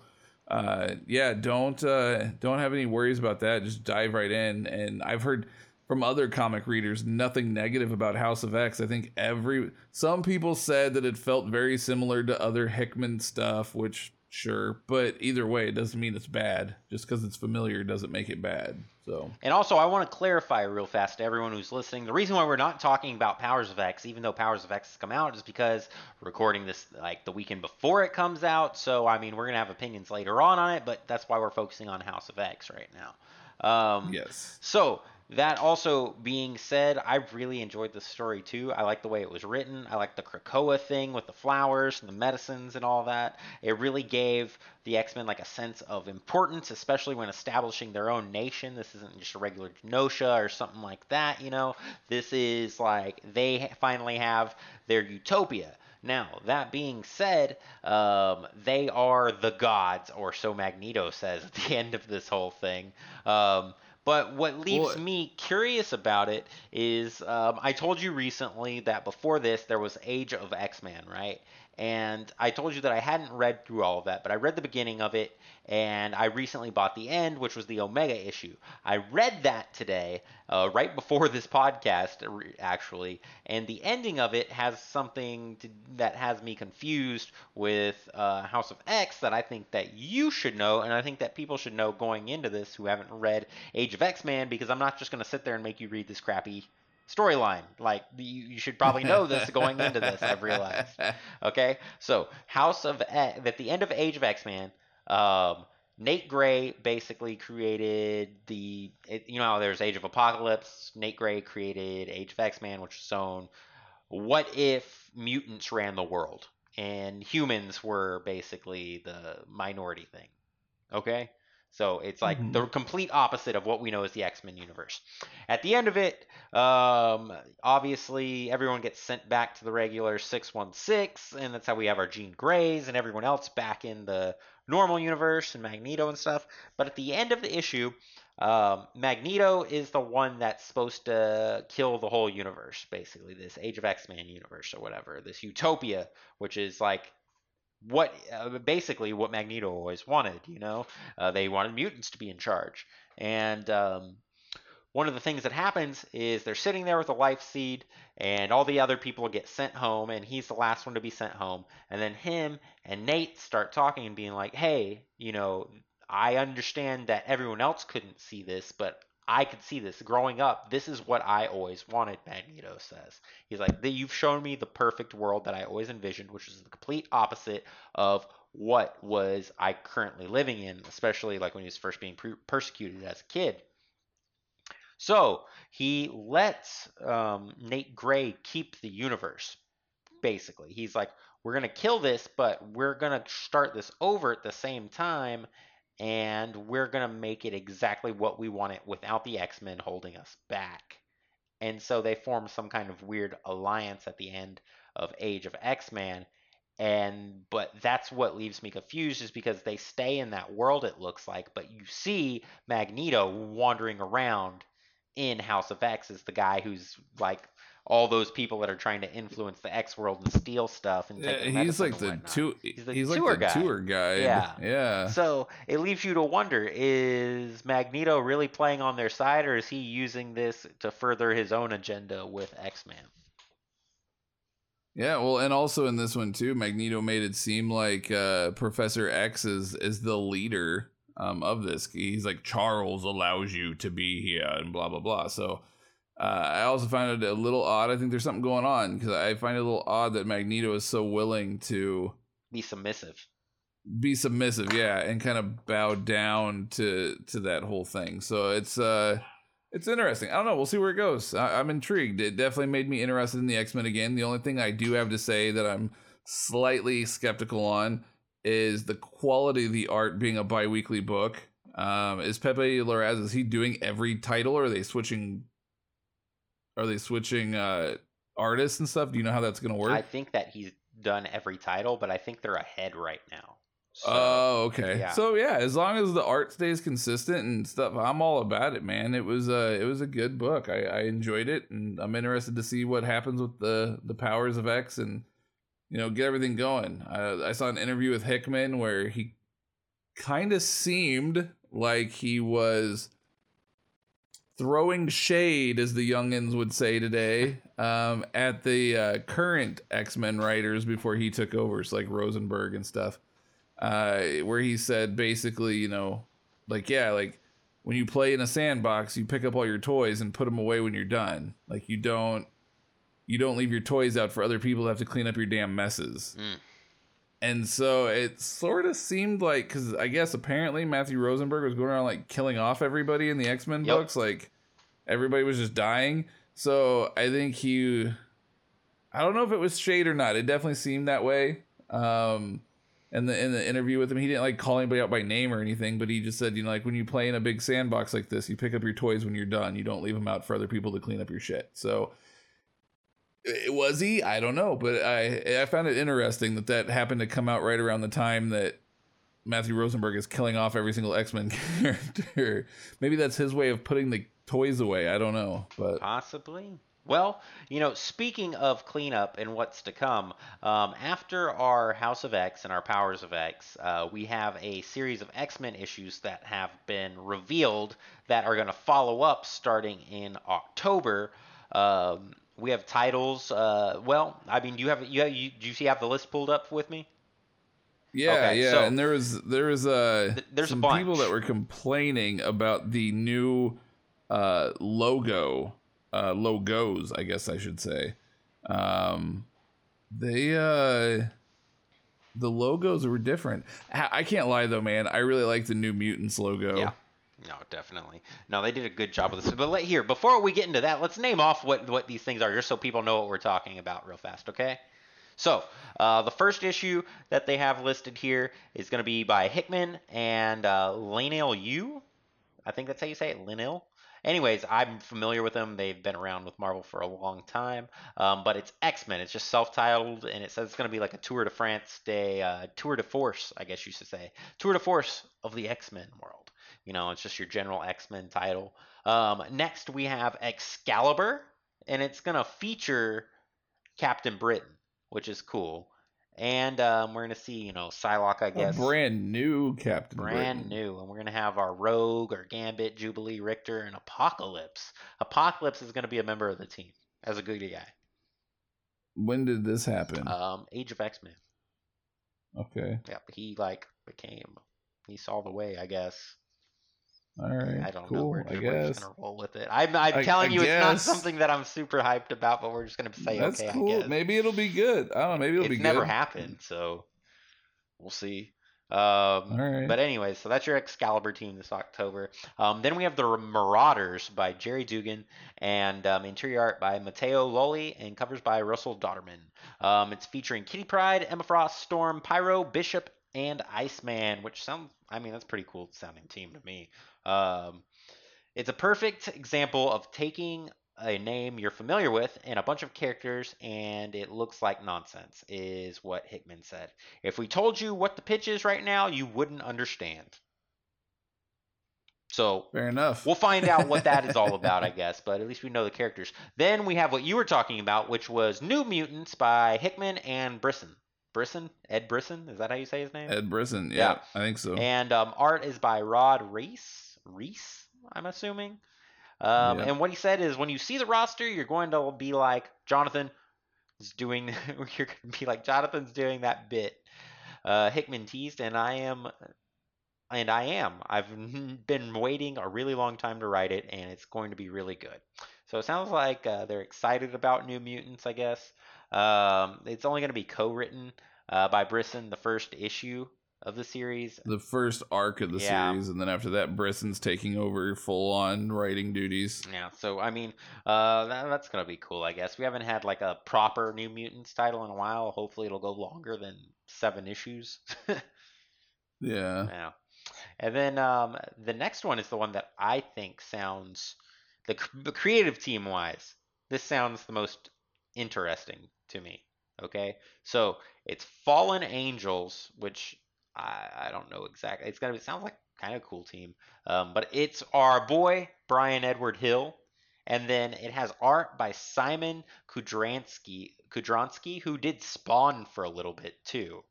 uh, yeah, don't uh, don't have any worries about that. Just dive right in. And I've heard from other comic readers nothing negative about House of X. I think every some people said that it felt very similar to other Hickman stuff, which sure, but either way, it doesn't mean it's bad. Just because it's familiar doesn't make it bad. So And also, I want to clarify real fast to everyone who's listening. The reason why we're not talking about Powers of X, even though Powers of X has come out, is because recording this like the weekend before it comes out. So, I mean, we're gonna have opinions later on on it, but that's why we're focusing on House of X right now. Um, yes, So that also being said, I really enjoyed the story too. I like the way it was written. I like the Krakoa thing with the flowers and the medicines and all that. It really gave the X-Men like a sense of importance, especially when establishing their own nation. This isn't just a regular Genosha or something like that, you know. This is like they finally have their utopia. Now, that being said, um, they are the gods, or so Magneto says at the end of this whole thing. Um, but what leaves Well- me curious about it is um, I told you recently that before this there was Age of X Men, right? And I told you that I hadn't read through all of that, but I read the beginning of it, and I recently bought the end, which was the Omega issue. I read that today, uh, right before this podcast, uh, actually, and the ending of it has something to, that has me confused with uh, House of X that I think that you should know, and I think that people should know going into this who haven't read Age of X Man, because I'm not just going to sit there and make you read this crappy storyline. Like you, you should probably know this going into this. I've realized. Okay, so House of X, at the end of Age of X Men, um, Nate Gray basically created the. It, you know, how there's Age of Apocalypse. Nate Gray created Age of X Men, which was shown. What if mutants ran the world and humans were basically the minority thing? Okay. So it's like Mhm. the complete opposite of what we know as the X Men universe. At the end of it, um, obviously everyone gets sent back to the regular 616, and that's how we have our Jean Greys and everyone else back in the normal universe and Magneto and stuff. But at the end of the issue, um, Magneto is the one that's supposed to kill the whole universe, basically, this Age of X Men universe or whatever, this utopia, which is like what uh, basically what Magneto always wanted. You know, uh, they wanted mutants to be in charge, and um, one of the things that happens is they're sitting there with a life seed, and all the other people get sent home, and he's the last one to be sent home. And then him and Nate start talking and being like, hey, you know, I understand that everyone else couldn't see this, but I could see this growing up. This is what I always wanted, Magneto says. He's like, You've shown me the perfect world that I always envisioned, which is the complete opposite of what was I currently living in, especially like when he was first being persecuted as a kid. So he lets um, Nate Gray keep the universe, basically. He's like, we're going to kill this, but we're going to start this over at the same time, and we're going to make it exactly what we want it without the X Men holding us back. And so they form some kind of weird alliance at the end of Age of X Men. And but that's what leaves me confused is because they stay in that world it looks like, but you see Magneto wandering around in House of X is the guy who's like all those people that are trying to influence the X world and steal stuff and take yeah, he's like the two he's, the he's tour like the guy. tour guy. Yeah. Yeah. So it leaves you to wonder is Magneto really playing on their side or is he using this to further his own agenda with X-Men? Yeah, well, and also in this one too, Magneto made it seem like uh, Professor X is is the leader um, of this. He's like Charles allows you to be here and blah blah blah. So uh, I also find it a little odd. I think there's something going on because I find it a little odd that Magneto is so willing to be submissive. Be submissive, yeah, and kind of bow down to to that whole thing. So it's uh it's interesting. I don't know. We'll see where it goes. I, am intrigued. It definitely made me interested in the X Men again. The only thing I do have to say that I'm slightly skeptical on is the quality of the art being a biweekly book. Um, is Pepe Larraz is he doing every title or are they switching are they switching uh artists and stuff? Do you know how that's gonna work? I think that he's done every title, but I think they're ahead right now. So, oh, okay. Yeah. So yeah, as long as the art stays consistent and stuff, I'm all about it, man. It was uh it was a good book. I, I enjoyed it and I'm interested to see what happens with the the powers of X and you know, get everything going. I, I saw an interview with Hickman where he kind of seemed like he was throwing shade, as the youngins would say today, um, at the uh, current X Men writers before he took over, so like Rosenberg and stuff. Uh, where he said basically, you know, like yeah, like when you play in a sandbox, you pick up all your toys and put them away when you're done. Like you don't you don't leave your toys out for other people to have to clean up your damn messes. Mm. And so it sort of seemed like, because I guess apparently Matthew Rosenberg was going around like killing off everybody in the X Men yep. books. Like everybody was just dying. So I think he, I don't know if it was shade or not. It definitely seemed that way. Um, and the in the interview with him, he didn't like call anybody out by name or anything, but he just said, you know, like when you play in a big sandbox like this, you pick up your toys when you're done. You don't leave them out for other people to clean up your shit. So was he? I don't know, but I I found it interesting that that happened to come out right around the time that Matthew Rosenberg is killing off every single X Men character. Maybe that's his way of putting the toys away. I don't know, but possibly. Well, you know, speaking of cleanup and what's to come, um, after our House of X and our Powers of X, uh, we have a series of X Men issues that have been revealed that are going to follow up starting in October. Um, we have titles. Uh, well, I mean, do you have you, have, you do you see have the list pulled up with me? Yeah, okay, yeah, so and there was there was uh, th- there's some people that were complaining about the new uh, logo uh, logos, I guess I should say. Um, they uh, the logos were different. I can't lie though, man. I really like the New Mutants logo. Yeah. No, definitely. No, they did a good job with this. But let, here, before we get into that, let's name off what what these things are, just so people know what we're talking about real fast. Okay. So uh, the first issue that they have listed here is going to be by Hickman and uh, Leinil Yu. I think that's how you say it, Leinil. Anyways, I'm familiar with them. They've been around with Marvel for a long time. Um, but it's X Men. It's just self-titled, and it says it's going to be like a tour de France, day, uh, tour de force, I guess you should say, tour de force of the X Men world. You know, it's just your general X Men title. Um, next, we have Excalibur, and it's going to feature Captain Britain, which is cool. And um, we're gonna see, you know, Psylocke, I guess, A brand new Captain Britain. brand Britain. new, and we're gonna have our Rogue, our Gambit, Jubilee, Rictor, and Apocalypse. Apocalypse is gonna be a member of the team as a good guy. When did this happen? Um, Age of X Men. okay. Yep, he like became, he saw the way, I guess. All right. I don't know. cool. We're, I we're guess. just gonna roll with it. I'm, I'm I- telling I you, it's not something that I'm super hyped about, but we're just gonna say That's okay. I cool. guess. Maybe it'll be good. I don't know. Maybe it'll it's be never good. happened, so we'll see. Um, All right. But anyway, so that's your Excalibur team this October. Um, then we have the Marauders by Gerry Duggan and um, interior art by Matteo Lolli and covers by Russell Dauterman. Um, it's featuring Kitty Pryde, Emma Frost, Storm, Pyro, Bishop, and Iceman, which sounds, I mean, that's a pretty cool sounding team to me. Um, it's a perfect example of taking a name you're familiar with and a bunch of characters and it looks like nonsense is what Hickman said. If we told you what the pitch is right now, you wouldn't understand. So Fair enough. we'll find out what that is all about, I guess, but at least we know the characters. Then we have what you were talking about, which was New Mutants by Hickman and Brisson. Brisson? Ed Brisson? Is that how you say his name? Ed Brisson. Yeah, Yeah. I think so. And um, art is by Rod Reis. Reis, I'm assuming. Um, Yeah. And what he said is, when you see the roster, you're going to be like Jonathan is doing. you're going to be like Jonathan's doing that bit. Uh, Hickman teased, and I am, and I am. I've been waiting a really long time to write it, and it's going to be really good. So it sounds like uh, they're excited about New Mutants. I guess um, it's only going to be co-written uh, by Brisson, the first issue of the series. the first arc of the Yeah. series, and then after that, Brisson's taking over full on writing duties. Yeah, so I mean, uh, that, that's gonna be cool, I guess. We haven't had like a proper New Mutants title in a while. Hopefully, it'll go longer than seven issues. Yeah. yeah, and then um, the next one is the one that I think sounds the, the creative team wise. This sounds the most interesting to me. Okay, so it's Fallen Angels, which I, I don't know exactly. It's gonna be, it sounds like kind of cool team, um, but it's our boy Bryan Edward Hill, and then it has art by Szymon Kudranski, Kudranski, who did Spawn for a little bit too,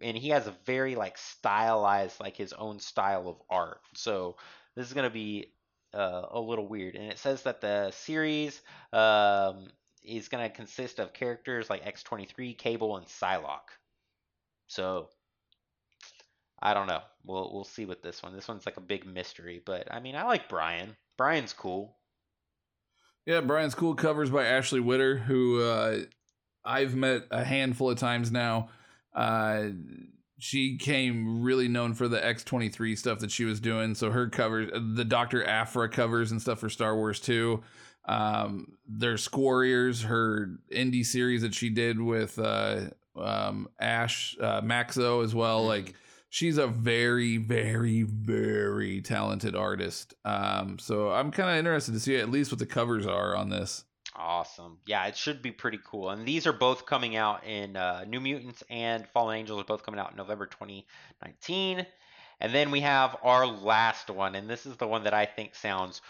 and he has a very like stylized, like his own style of art. So this is gonna be uh, a little weird, and it says that the series um, is gonna consist of characters like X23, Cable, and Psylocke. So I don't know. We'll we'll see with this one. This one's like a big mystery, but I mean, I like Bryan. Bryan's cool. Yeah, Bryan's cool covers by Ashley Witter, who uh, I've met a handful of times now. Uh, she came really known for the X23 stuff that she was doing. So her covers, the Dr. Aphra covers and stuff for Star Wars too. Um, there's Squarriors, her indie series that she did with uh, um, Ash uh, Maczko as well. Mhm. Like she's a very, very, very talented artist. Um, so I'm kind of interested to see at least what the covers are on this. Awesome. Yeah, it should be pretty cool. And these are both coming out in uh, New Mutants and Fallen Angels are both coming out in November 2019. And then we have our last one, and this is the one that I think sounds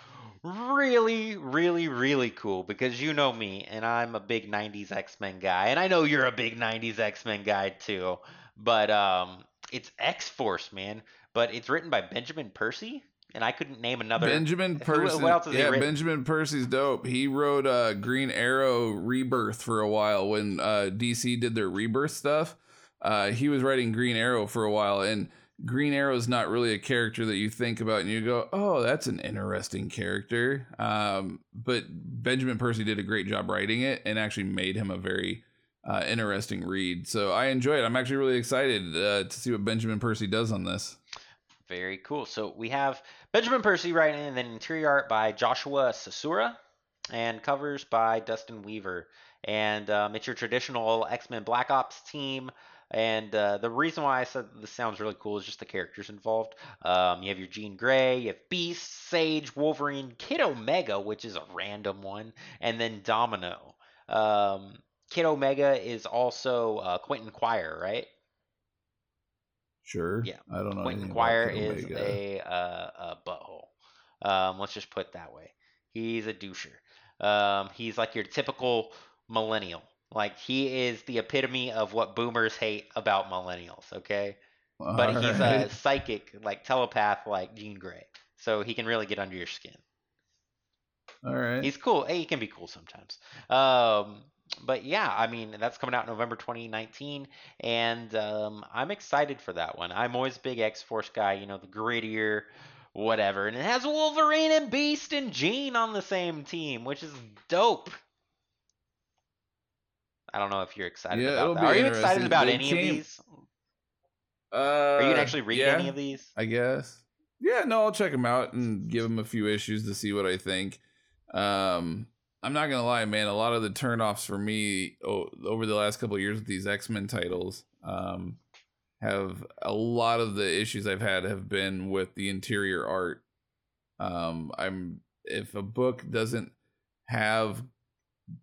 really, really, really cool because you know me, and I'm a big 90s X Men guy, and I know you're a big 90s X Men guy too. But um, it's X Force, man. But it's written by Benjamin Percy, and I couldn't name another. Benjamin Percy. what else yeah? Benjamin Percy's dope. He wrote uh, Green Arrow Rebirth for a while when uh, DC did their Rebirth stuff. Uh, he was writing Green Arrow for a while, and Green Arrow is not really a character that you think about and you go, "Oh, that's an interesting character." Um, but Benjamin Percy did a great job writing it and actually made him a very uh, interesting read. So I enjoy it. I'm actually really excited uh, to see what Benjamin Percy does on this. Very cool. So we have Benjamin Percy writing, and then interior art by Joshua Cassara, and covers by Dustin Weaver. And um, it's your traditional X Men Black Ops team. And uh, the reason why I said this sounds really cool is just the characters involved. Um, you have your Jean Grey, you have Beast, Sage, Wolverine, Kid Omega, which is a random one, and then Domino. Um, Kid Omega is also uh, Quentin Quire, right? Sure. Yeah. I don't know. Quentin Quire is Omega. a, uh, a butthole. Um, let's just put it that way. He's a doucher. Um, he's like your typical millennial. Like he is the epitome of what boomers hate about millennials. Okay, but he's right. a psychic, like telepath, like Jean Grey, so he can really get under your skin. All right. He's cool. He can be cool sometimes. Um, but yeah, I mean that's coming out November 2019, and um, I'm excited for that one. I'm always a big X Force guy. You know, the grittier, whatever, and it has Wolverine and Beast and Jean on the same team, which is dope. I don't know if you're excited Yeah, about that. Are you excited about any came- of these? Uh, Are you gonna actually read yeah, any of these? I guess. Yeah, no, I'll check them out and give them a few issues to see what I think. Um, I'm not gonna lie, man. A lot of the turnoffs for me o- over the last couple years with these X Men titles, um, have a lot of the issues I've had have been with the interior art. Um, I'm if a book doesn't have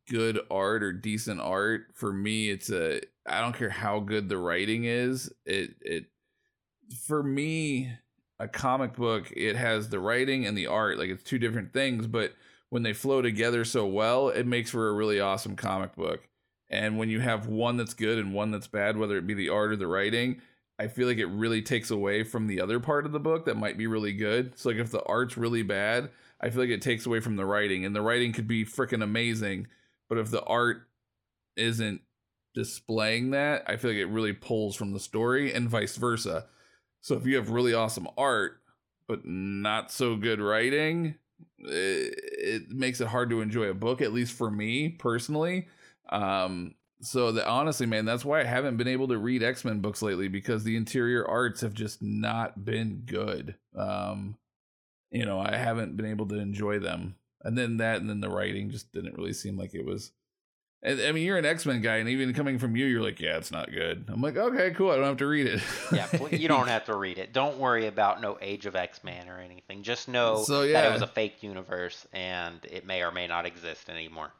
good art or decent art for me it's a i don't care how good the writing is it it for me a comic book it has the writing and the art like it's two different things but when they flow together so well it makes for a really awesome comic book and when you have one that's good and one that's bad whether it be the art or the writing i feel like it really takes away from the other part of the book that might be really good so like if the art's really bad i feel like it takes away from the writing and the writing could be freaking amazing but if the art isn't displaying that, I feel like it really pulls from the story and vice versa. So if you have really awesome art but not so good writing, it, it makes it hard to enjoy a book at least for me personally. Um so that honestly, man, that's why I haven't been able to read X-Men books lately because the interior arts have just not been good. Um you know, I haven't been able to enjoy them and then that and then the writing just didn't really seem like it was i mean you're an x-men guy and even coming from you you're like yeah it's not good i'm like okay cool i don't have to read it Yeah, you don't have to read it. Don't worry about no Age of X Men or anything. Just know So, that it was a fake universe and it may or may not exist anymore.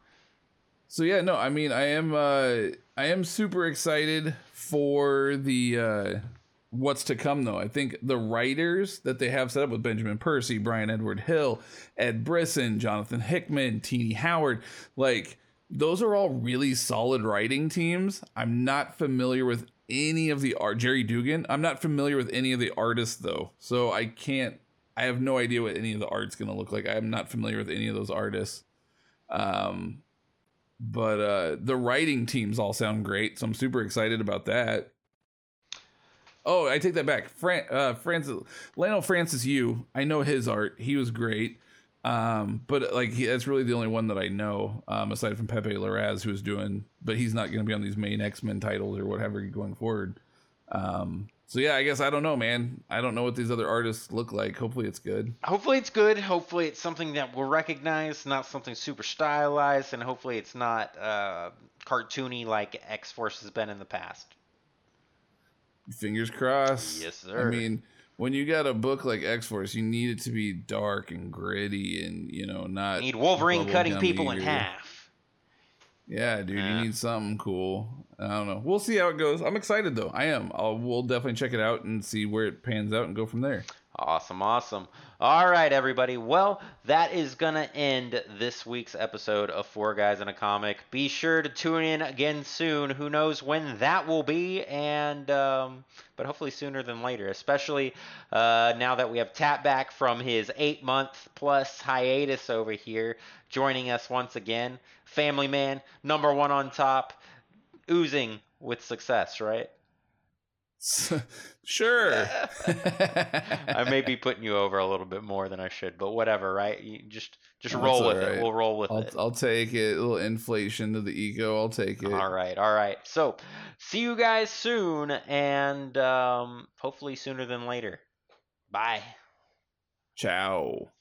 so yeah no i mean i am uh i am super excited for the uh what's to come though i think the writers that they have set up with benjamin percy bryan edward hill ed brisson jonathan hickman tini howard like those are all really solid writing teams. I'm not familiar with any of the art gerry duggan i'm not familiar with any of the artists though. So i can't i have no idea what any of the art's going to look like. I'm not familiar with any of those artists. Um but uh the writing teams all sound great so i'm super excited about that. Oh i take that back. Fran- uh francis leinil francis yu. i know his art. He was great um but like he, that's really the only one that i know um aside from pepe larraz who's doing but he's not going to be on these main x-men titles or whatever going forward um so yeah i guess i don't know man i don't know what these other artists look like hopefully it's good Hopefully it's good. Hopefully it's something that we'll recognize, not something super stylized, and hopefully it's not uh, cartoony like X Force has been in the past. fingers crossed Yes, sir. i mean when you got a book like x-force you need it to be dark and gritty and you know not Need Wolverine cutting people in half. Yeah, dude, Yeah. you need something cool. I don't know. We'll see how it goes. I'm excited though. I am. I'll we'll definitely check it out and see where it pans out and go from there. Awesome, awesome. All right, everybody. Well, that is going to end this week's episode of Four Guys in a Comic. Be sure to tune in again soon. Who knows when that will be, and um, but hopefully sooner than later, especially uh, now that we have Tap back from his eight month plus hiatus over here, joining us once again. Family man, number one on top, oozing with success, right? sure. I may be putting you over a little bit more than I should, but whatever, right? You just just That's roll with all it. We'll roll with I'll it. I'll take it. A little inflation to the ego. I'll take it. All right, all right. So, see you guys soon, and um, hopefully sooner than later. Bye. Ciao.